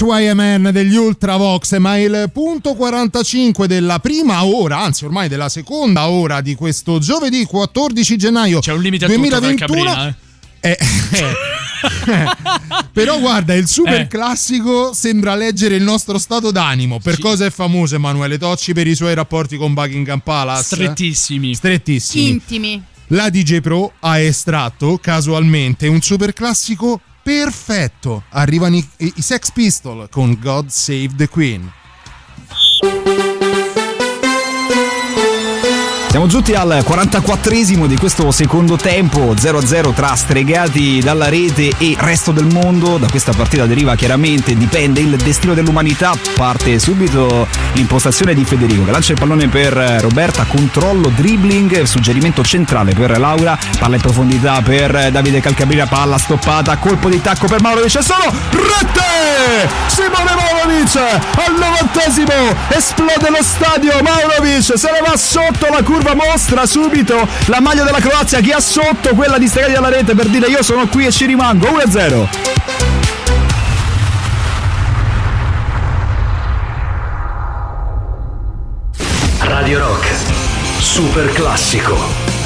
HYMN degli Ultravox, ma il punto 45 della prima ora, anzi ormai della seconda ora di questo giovedì 14 gennaio C'è un limite a tutto, 2021 Franca Brina, eh. Eh, eh. Però guarda, il super Eh. classico sembra leggere il nostro stato d'animo. Per cosa è famoso Emanuele Tocci? Per i suoi rapporti con Buckingham Palace. Strettissimi. Strettissimi. Intimi. La DJ Pro ha estratto casualmente un super classico perfetto. Arrivano i, i Sex Pistol con God Save the Queen. Siamo giunti al 44esimo di questo secondo tempo 0-0 tra stregati dalla rete e resto del mondo. Da questa partita deriva chiaramente, dipende il destino dell'umanità. Parte subito l'impostazione di Federico che lancia il pallone per Roberta, controllo, dribbling, suggerimento centrale per Laura, palla in profondità per Davide Calcabrina, palla stoppata, colpo di tacco per Mauro Dice solo rete! Simone Maurovic al novantesimo esplode lo stadio Maurovic se ne va sotto la curva mostra subito la maglia della Croazia che ha sotto quella di Stregati alla rete per dire io sono qui e ci rimango 1-0 Radio Rock. Super classico.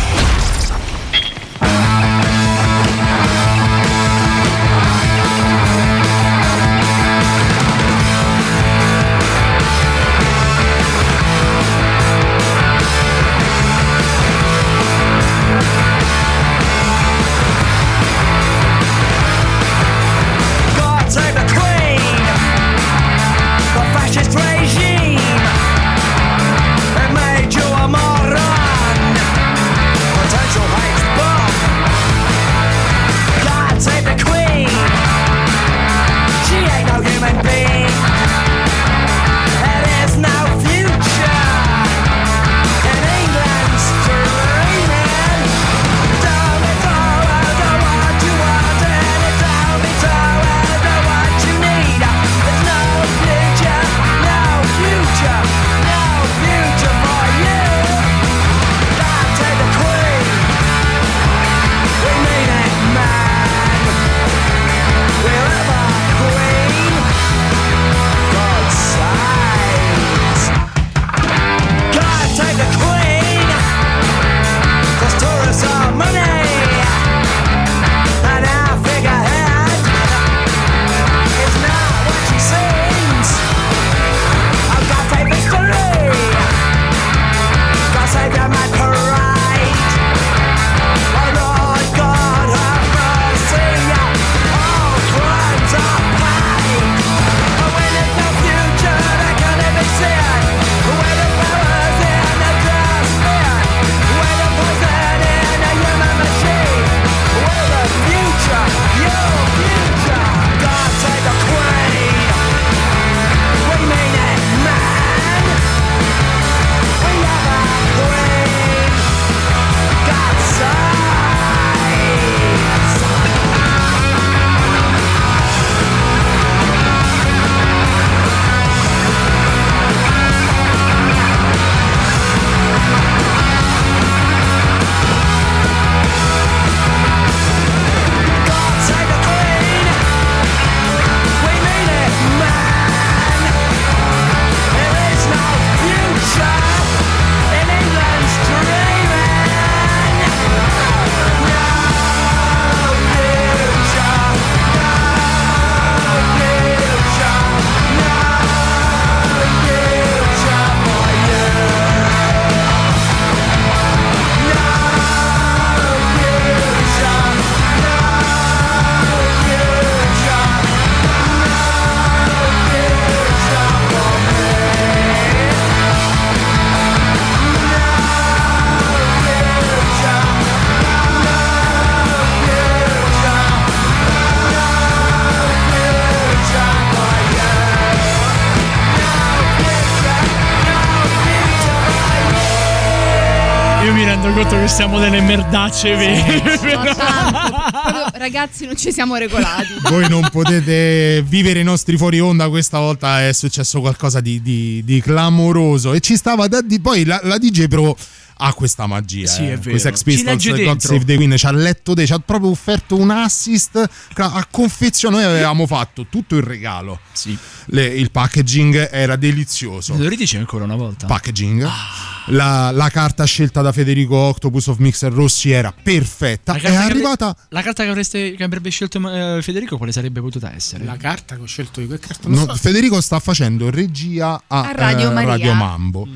Mi rendo conto che siamo delle merdacce vere. No, tanto. Proprio, ragazzi, non ci siamo regolati. Voi non potete vivere i nostri fuori onda. Questa volta è successo qualcosa di, di- di clamoroso. E ci stava da di. Poi la, la DJ Pro ha questa magia. Sì, eh. è vero. Ci Pistols, God. Save the Queen. Ci ha letto te, ci ha proprio offerto un assist. A confezione, noi avevamo fatto tutto il regalo. Sì. Le- il packaging era delizioso. Lo ridici ancora una volta? Packaging. Ah. La, la carta scelta da Federico Octopus of Mixer Rossi era perfetta. È arrivata. avre- la carta che, avreste, che avrebbe scelto eh, Federico, quale sarebbe potuta essere? La carta che ho scelto io, che carta non No, so. Federico sta facendo regia a, A Radio eh, Maria. Radio Mambo.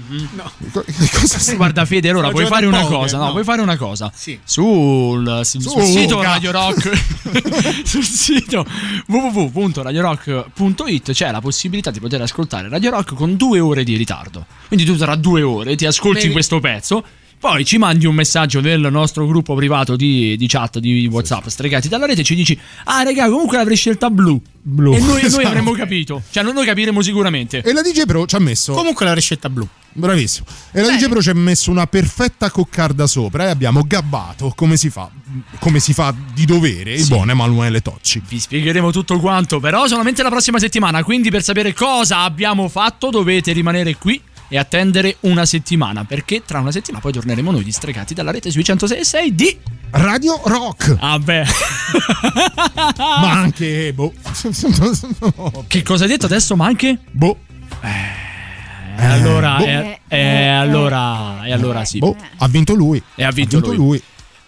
Co- che cosa Guarda Fede, allora puoi fare una a cosa, poker, no, no. puoi fare una cosa. Sì. Sul, sul Su, sito. Radio Rock sul sito www.radiorock.it c'è la possibilità di poter ascoltare Radio Rock con due ore di ritardo. Quindi tu tra due ore ti ascolti Vedi? questo pezzo. Poi ci mandi un messaggio nel nostro gruppo privato di, di chat di WhatsApp stregati dalla rete e ci dici: Ah, raga, comunque l'avrei scelta blu. Blu. E noi, noi Esatto. avremmo capito. Cioè, non noi capiremo sicuramente. E la DJ Pro ci ha messo. Comunque la ricetta blu. Bravissimo. E la DJ Pro ci ha messo una perfetta coccarda sopra e abbiamo gabbato come si fa, come si fa di dovere il Sì. buon Emanuele Tocci. Vi spiegheremo tutto quanto, però solamente la prossima settimana. Quindi, per sapere cosa abbiamo fatto, dovete rimanere qui e attendere una settimana. Perché tra una settimana poi torneremo noi distregati dalla rete sui 106 di Radio Rock. Ah, beh. Ma anche. Boh. che cosa hai detto adesso? Ma anche? Boh. E allora, boh. e, e allora, e allora sì. Boh, ha vinto lui. E ha vinto, lui. lui.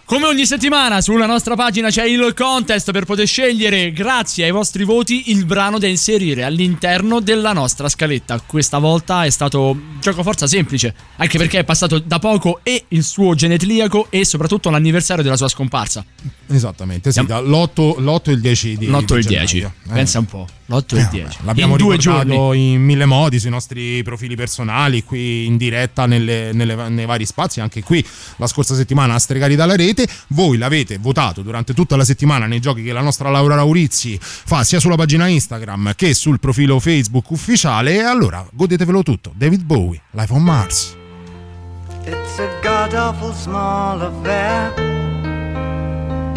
Come ogni settimana sulla nostra pagina c'è il contest per poter scegliere, grazie ai vostri voti, il brano da inserire all'interno della nostra scaletta. Questa volta è stato gioco forza semplice, anche perché è passato da poco e il suo genetliaco e soprattutto l'anniversario della sua scomparsa. Esattamente, sì, l'8, l'8 e il 10 di L'8 e il di 10, gennaio. Eh. pensa un po', l'8 e il 10. L'abbiamo in ricordato in mille modi sui nostri profili personali, qui in diretta nelle- nelle- nei vari spazi, anche qui la scorsa settimana a Stregati dalla rete. Voi l'avete votato durante tutta la settimana nei giochi che la nostra Laura Laurizzi fa sia sulla pagina Instagram che sul profilo Facebook ufficiale. E allora godetevelo tutto. David Bowie, Life on Mars. It's a god awful small affair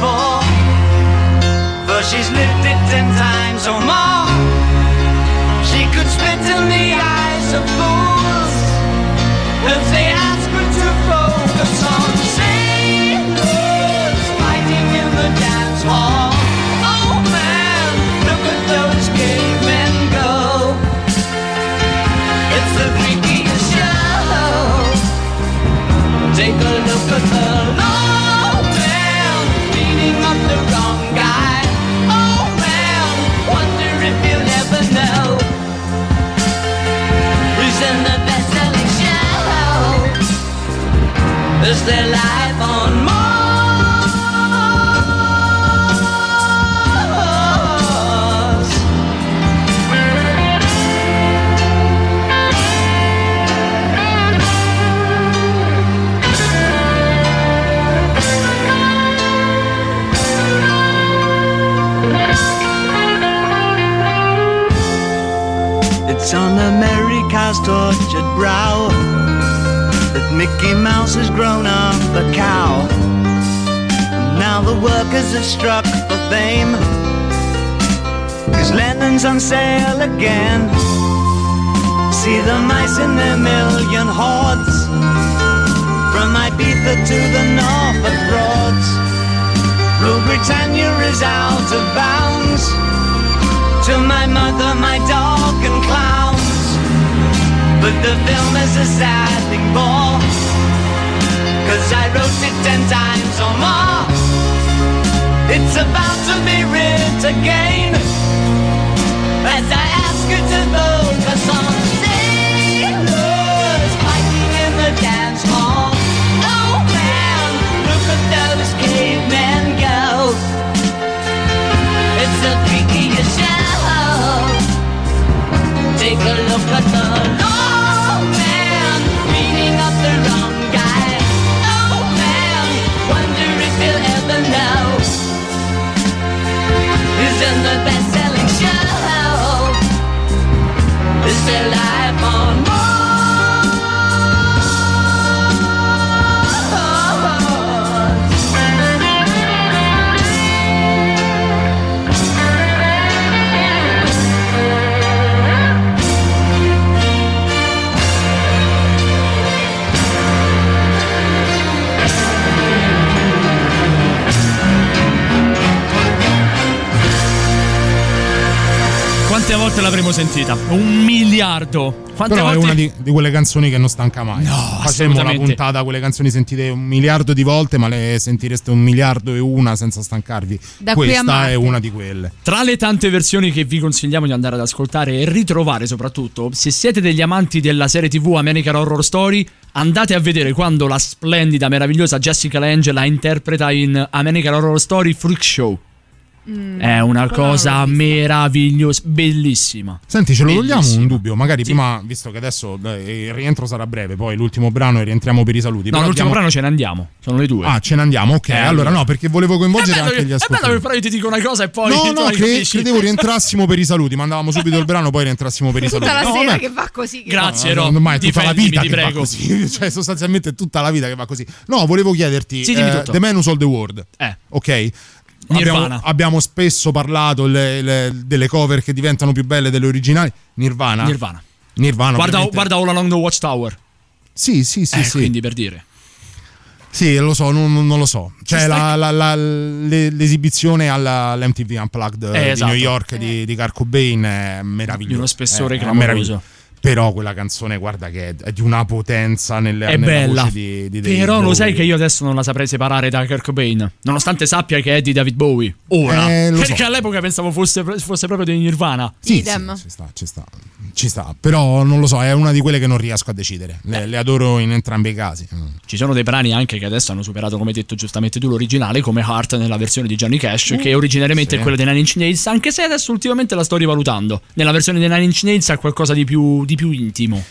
for, for she's lived it ten times or more. She could spit in the eyes of fools if they ask her to focus on sailors fighting in the dance hall. Struck for fame. Cause Lennon's on sale again. See the mice in their million hordes. From Ibiza to the Norfolk Broads. Rule Britannia is out of bounds. To my mother, my dog, and clowns. But the film is a sad thing for. Cause I wrote it ten times or more. It's about to be writ again. As I ask you to vote for some sailors Fighting in the dance hall. Oh man, look at those cavemen go. It's a freakiest show Take a look at the Lord best-selling show. It's their life on Mars. Quante volte l'avremo sentita? Un miliardo. Quante Però volte... è una di, di quelle canzoni che non stanca mai. No, Facemmo una puntata, quelle canzoni sentite un miliardo di volte, ma le sentireste un miliardo e una senza stancarvi. Da Questa è una di quelle. Tra le tante versioni che vi consigliamo di andare ad ascoltare e ritrovare soprattutto, se siete degli amanti della serie TV American Horror Story, andate a vedere quando la splendida, meravigliosa Jessica Lange la interpreta in American Horror Story Freak Show. Mm, È una cosa meravigliosa, bellissima. Senti, ce lo togliamo un dubbio? Magari prima, visto che adesso eh, il rientro sarà breve, poi l'ultimo brano e rientriamo per i saluti. No, l'ultimo abbiamo- brano ce ne andiamo. Sono le due. Ah, ce ne andiamo, ok. Eh, allora no, perché volevo coinvolgere bello, anche gli che, è bello ascoltatori. che però io ti dico una cosa e poi No, no, cre- credevo rientrassimo per i saluti. Mandavamo subito il brano, poi rientrassimo per i saluti. Tutta la No, sera vabbè. che va così. che- Grazie, No, Ro. no, ormai è tutta la vita ti che va prego. così, cioè sostanzialmente è tutta la vita che va così. No, volevo chiederti Sì, dimmi eh, tutto. The Man Who Sold the World. Eh. Ok. Nirvana. Abbiamo, abbiamo spesso parlato le- le- delle cover che diventano più belle delle originali. Nirvana. Nirvana. Nirvana. Guarda, ovviamente. guarda All Along the Watchtower. Sì, sì, sì, Eh, sì. Quindi per dire. Sì, lo so, non, non lo so. C'è Ci sta la- la- la- le- l'esibizione all'MTV Unplugged Eh, di esatto. New York di, di Kurt Cobain è meraviglioso. Di uno spessore È- è clamoroso. meraviglioso. Però quella canzone, guarda che è, è di una potenza nelle, È nella bella. voce di, di David Però lo Bowie. sai che io adesso non la saprei separare da Kurt Cobain. Nonostante sappia che è di David Bowie. Ora. Eh, lo perché so. all'epoca pensavo fosse, fosse proprio di Nirvana. Sì, Idem. sì, ci sta, ci sta, ci sta. Però non lo so, è una di quelle che non riesco a decidere. Le, le adoro in entrambi i casi. Ci sono dei brani anche che adesso hanno superato, come hai detto giustamente tu, l'originale, come Heart nella versione di Johnny Cash, che originariamente sì. è quella dei Nine Inch Nails, anche se adesso ultimamente la sto rivalutando. Nella versione dei Nine Inch Nails ha qualcosa di più, di più intimo.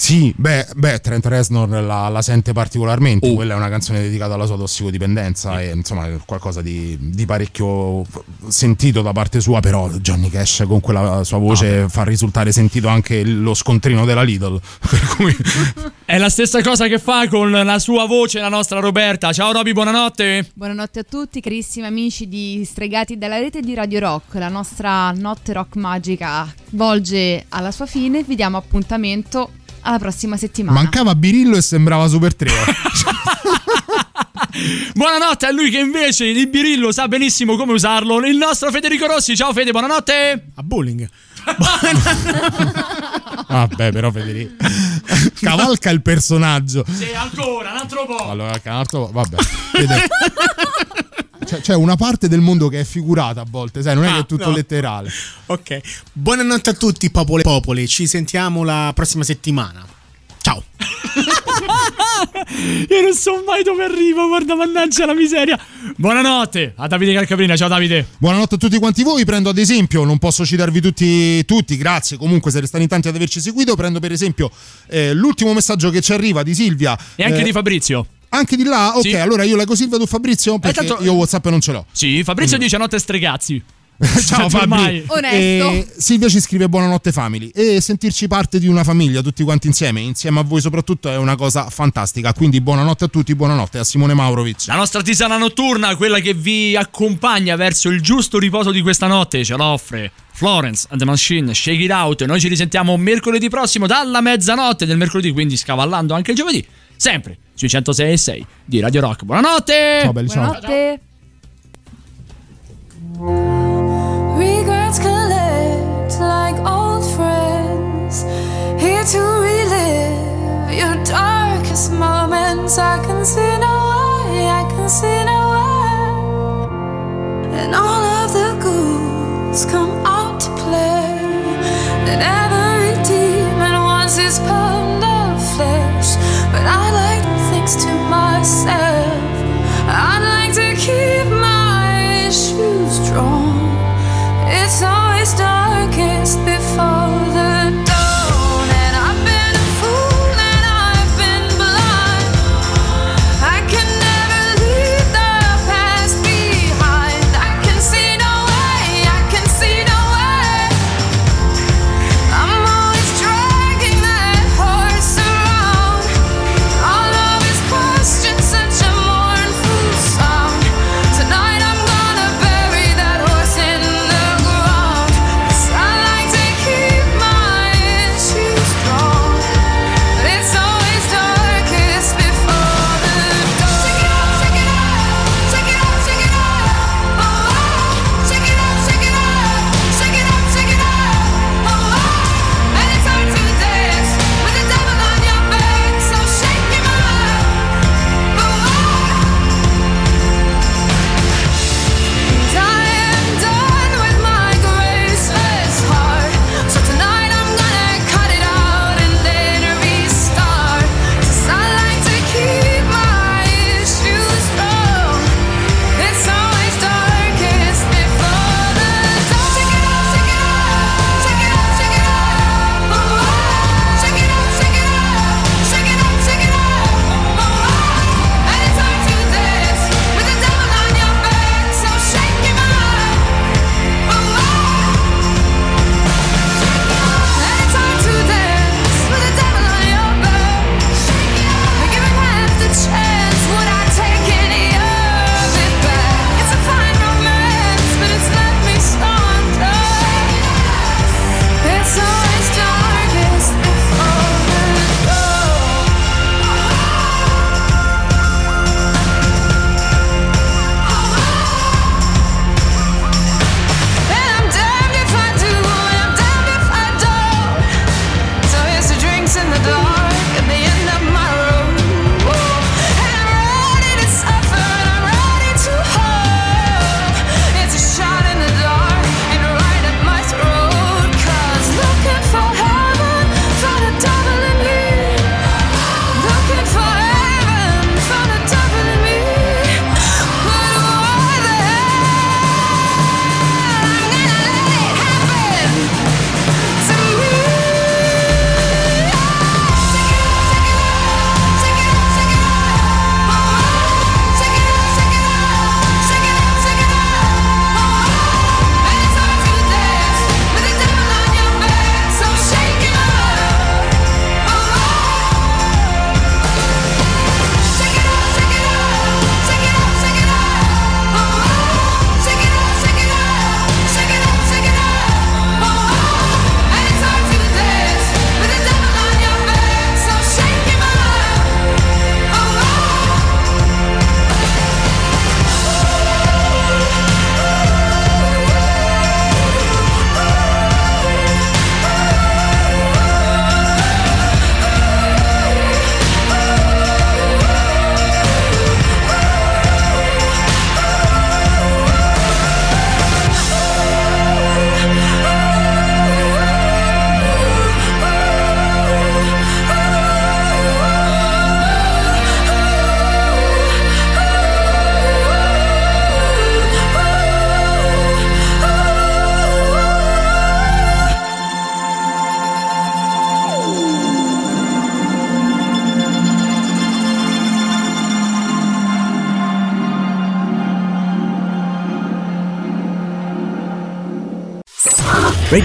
Sì, beh, beh Trent Reznor la, la sente particolarmente. Oh. Quella è una canzone dedicata alla sua tossicodipendenza e insomma è qualcosa di, di parecchio sentito da parte sua. Però Johnny Cash con quella sua voce fa risultare sentito anche lo scontrino della Lidl. Cui È la stessa cosa che fa con la sua voce la nostra Roberta. Ciao Roby, buonanotte. Buonanotte a tutti, carissimi amici di Stregati dalla rete di Radio Rock. La nostra notte rock magica volge alla sua fine. Vi diamo appuntamento alla prossima settimana. mancava Birillo e sembrava Super Trio. Buonanotte a lui che invece il birillo sa benissimo come usarlo. Il nostro Federico Rossi. Ciao Fede, buonanotte. A bowling. Vabbè, però Federico cavalca il personaggio. Sì, ancora, un altro po'. Allora, un altro- vabbè. Fede- C'è, c'è una parte del mondo che è figurata a volte, sai, non è Ah, che è tutto no. letterale. Ok. Buonanotte a tutti, popole popoli. Ci sentiamo la prossima settimana. Ciao. Io non so mai dove arrivo, guarda, mannaggia la miseria. Buonanotte a Davide Calcaprina. Ciao Davide. Buonanotte a tutti quanti voi. Prendo ad esempio, non posso citarvi tutti, tutti grazie. Comunque, siete stati in tanti ad averci seguito. Prendo per esempio eh, l'ultimo messaggio che ci arriva di Silvia. E anche Eh, di Fabrizio. Anche di là? Ok, Sì. allora io leggo Silvia, tu Fabrizio? Perché tanto- io WhatsApp non ce l'ho. Sì, Fabrizio dice notte stregazzi. Ciao Ormai. Fabri. Onesto. E Silvia ci scrive buonanotte family e sentirci parte di una famiglia tutti quanti insieme, insieme a voi soprattutto è una cosa fantastica. Quindi buonanotte a tutti, buonanotte a Simone Maurovic. La nostra tisana notturna, quella che vi accompagna verso il giusto riposo di questa notte, ce l'offre Florence and the Machine, Shake It Out. Noi ci risentiamo mercoledì prossimo dalla mezzanotte del mercoledì, quindi scavallando anche il giovedì, sempre sui 106 e 6 di Radio Rock. Buonanotte! Ciao belli, ciao. Buonanotte. Regrets collect like old friends. Here to relive your darkest moments. I can see no way, I can see no way. And all of the ghouls come out to play. And every demon wants his pound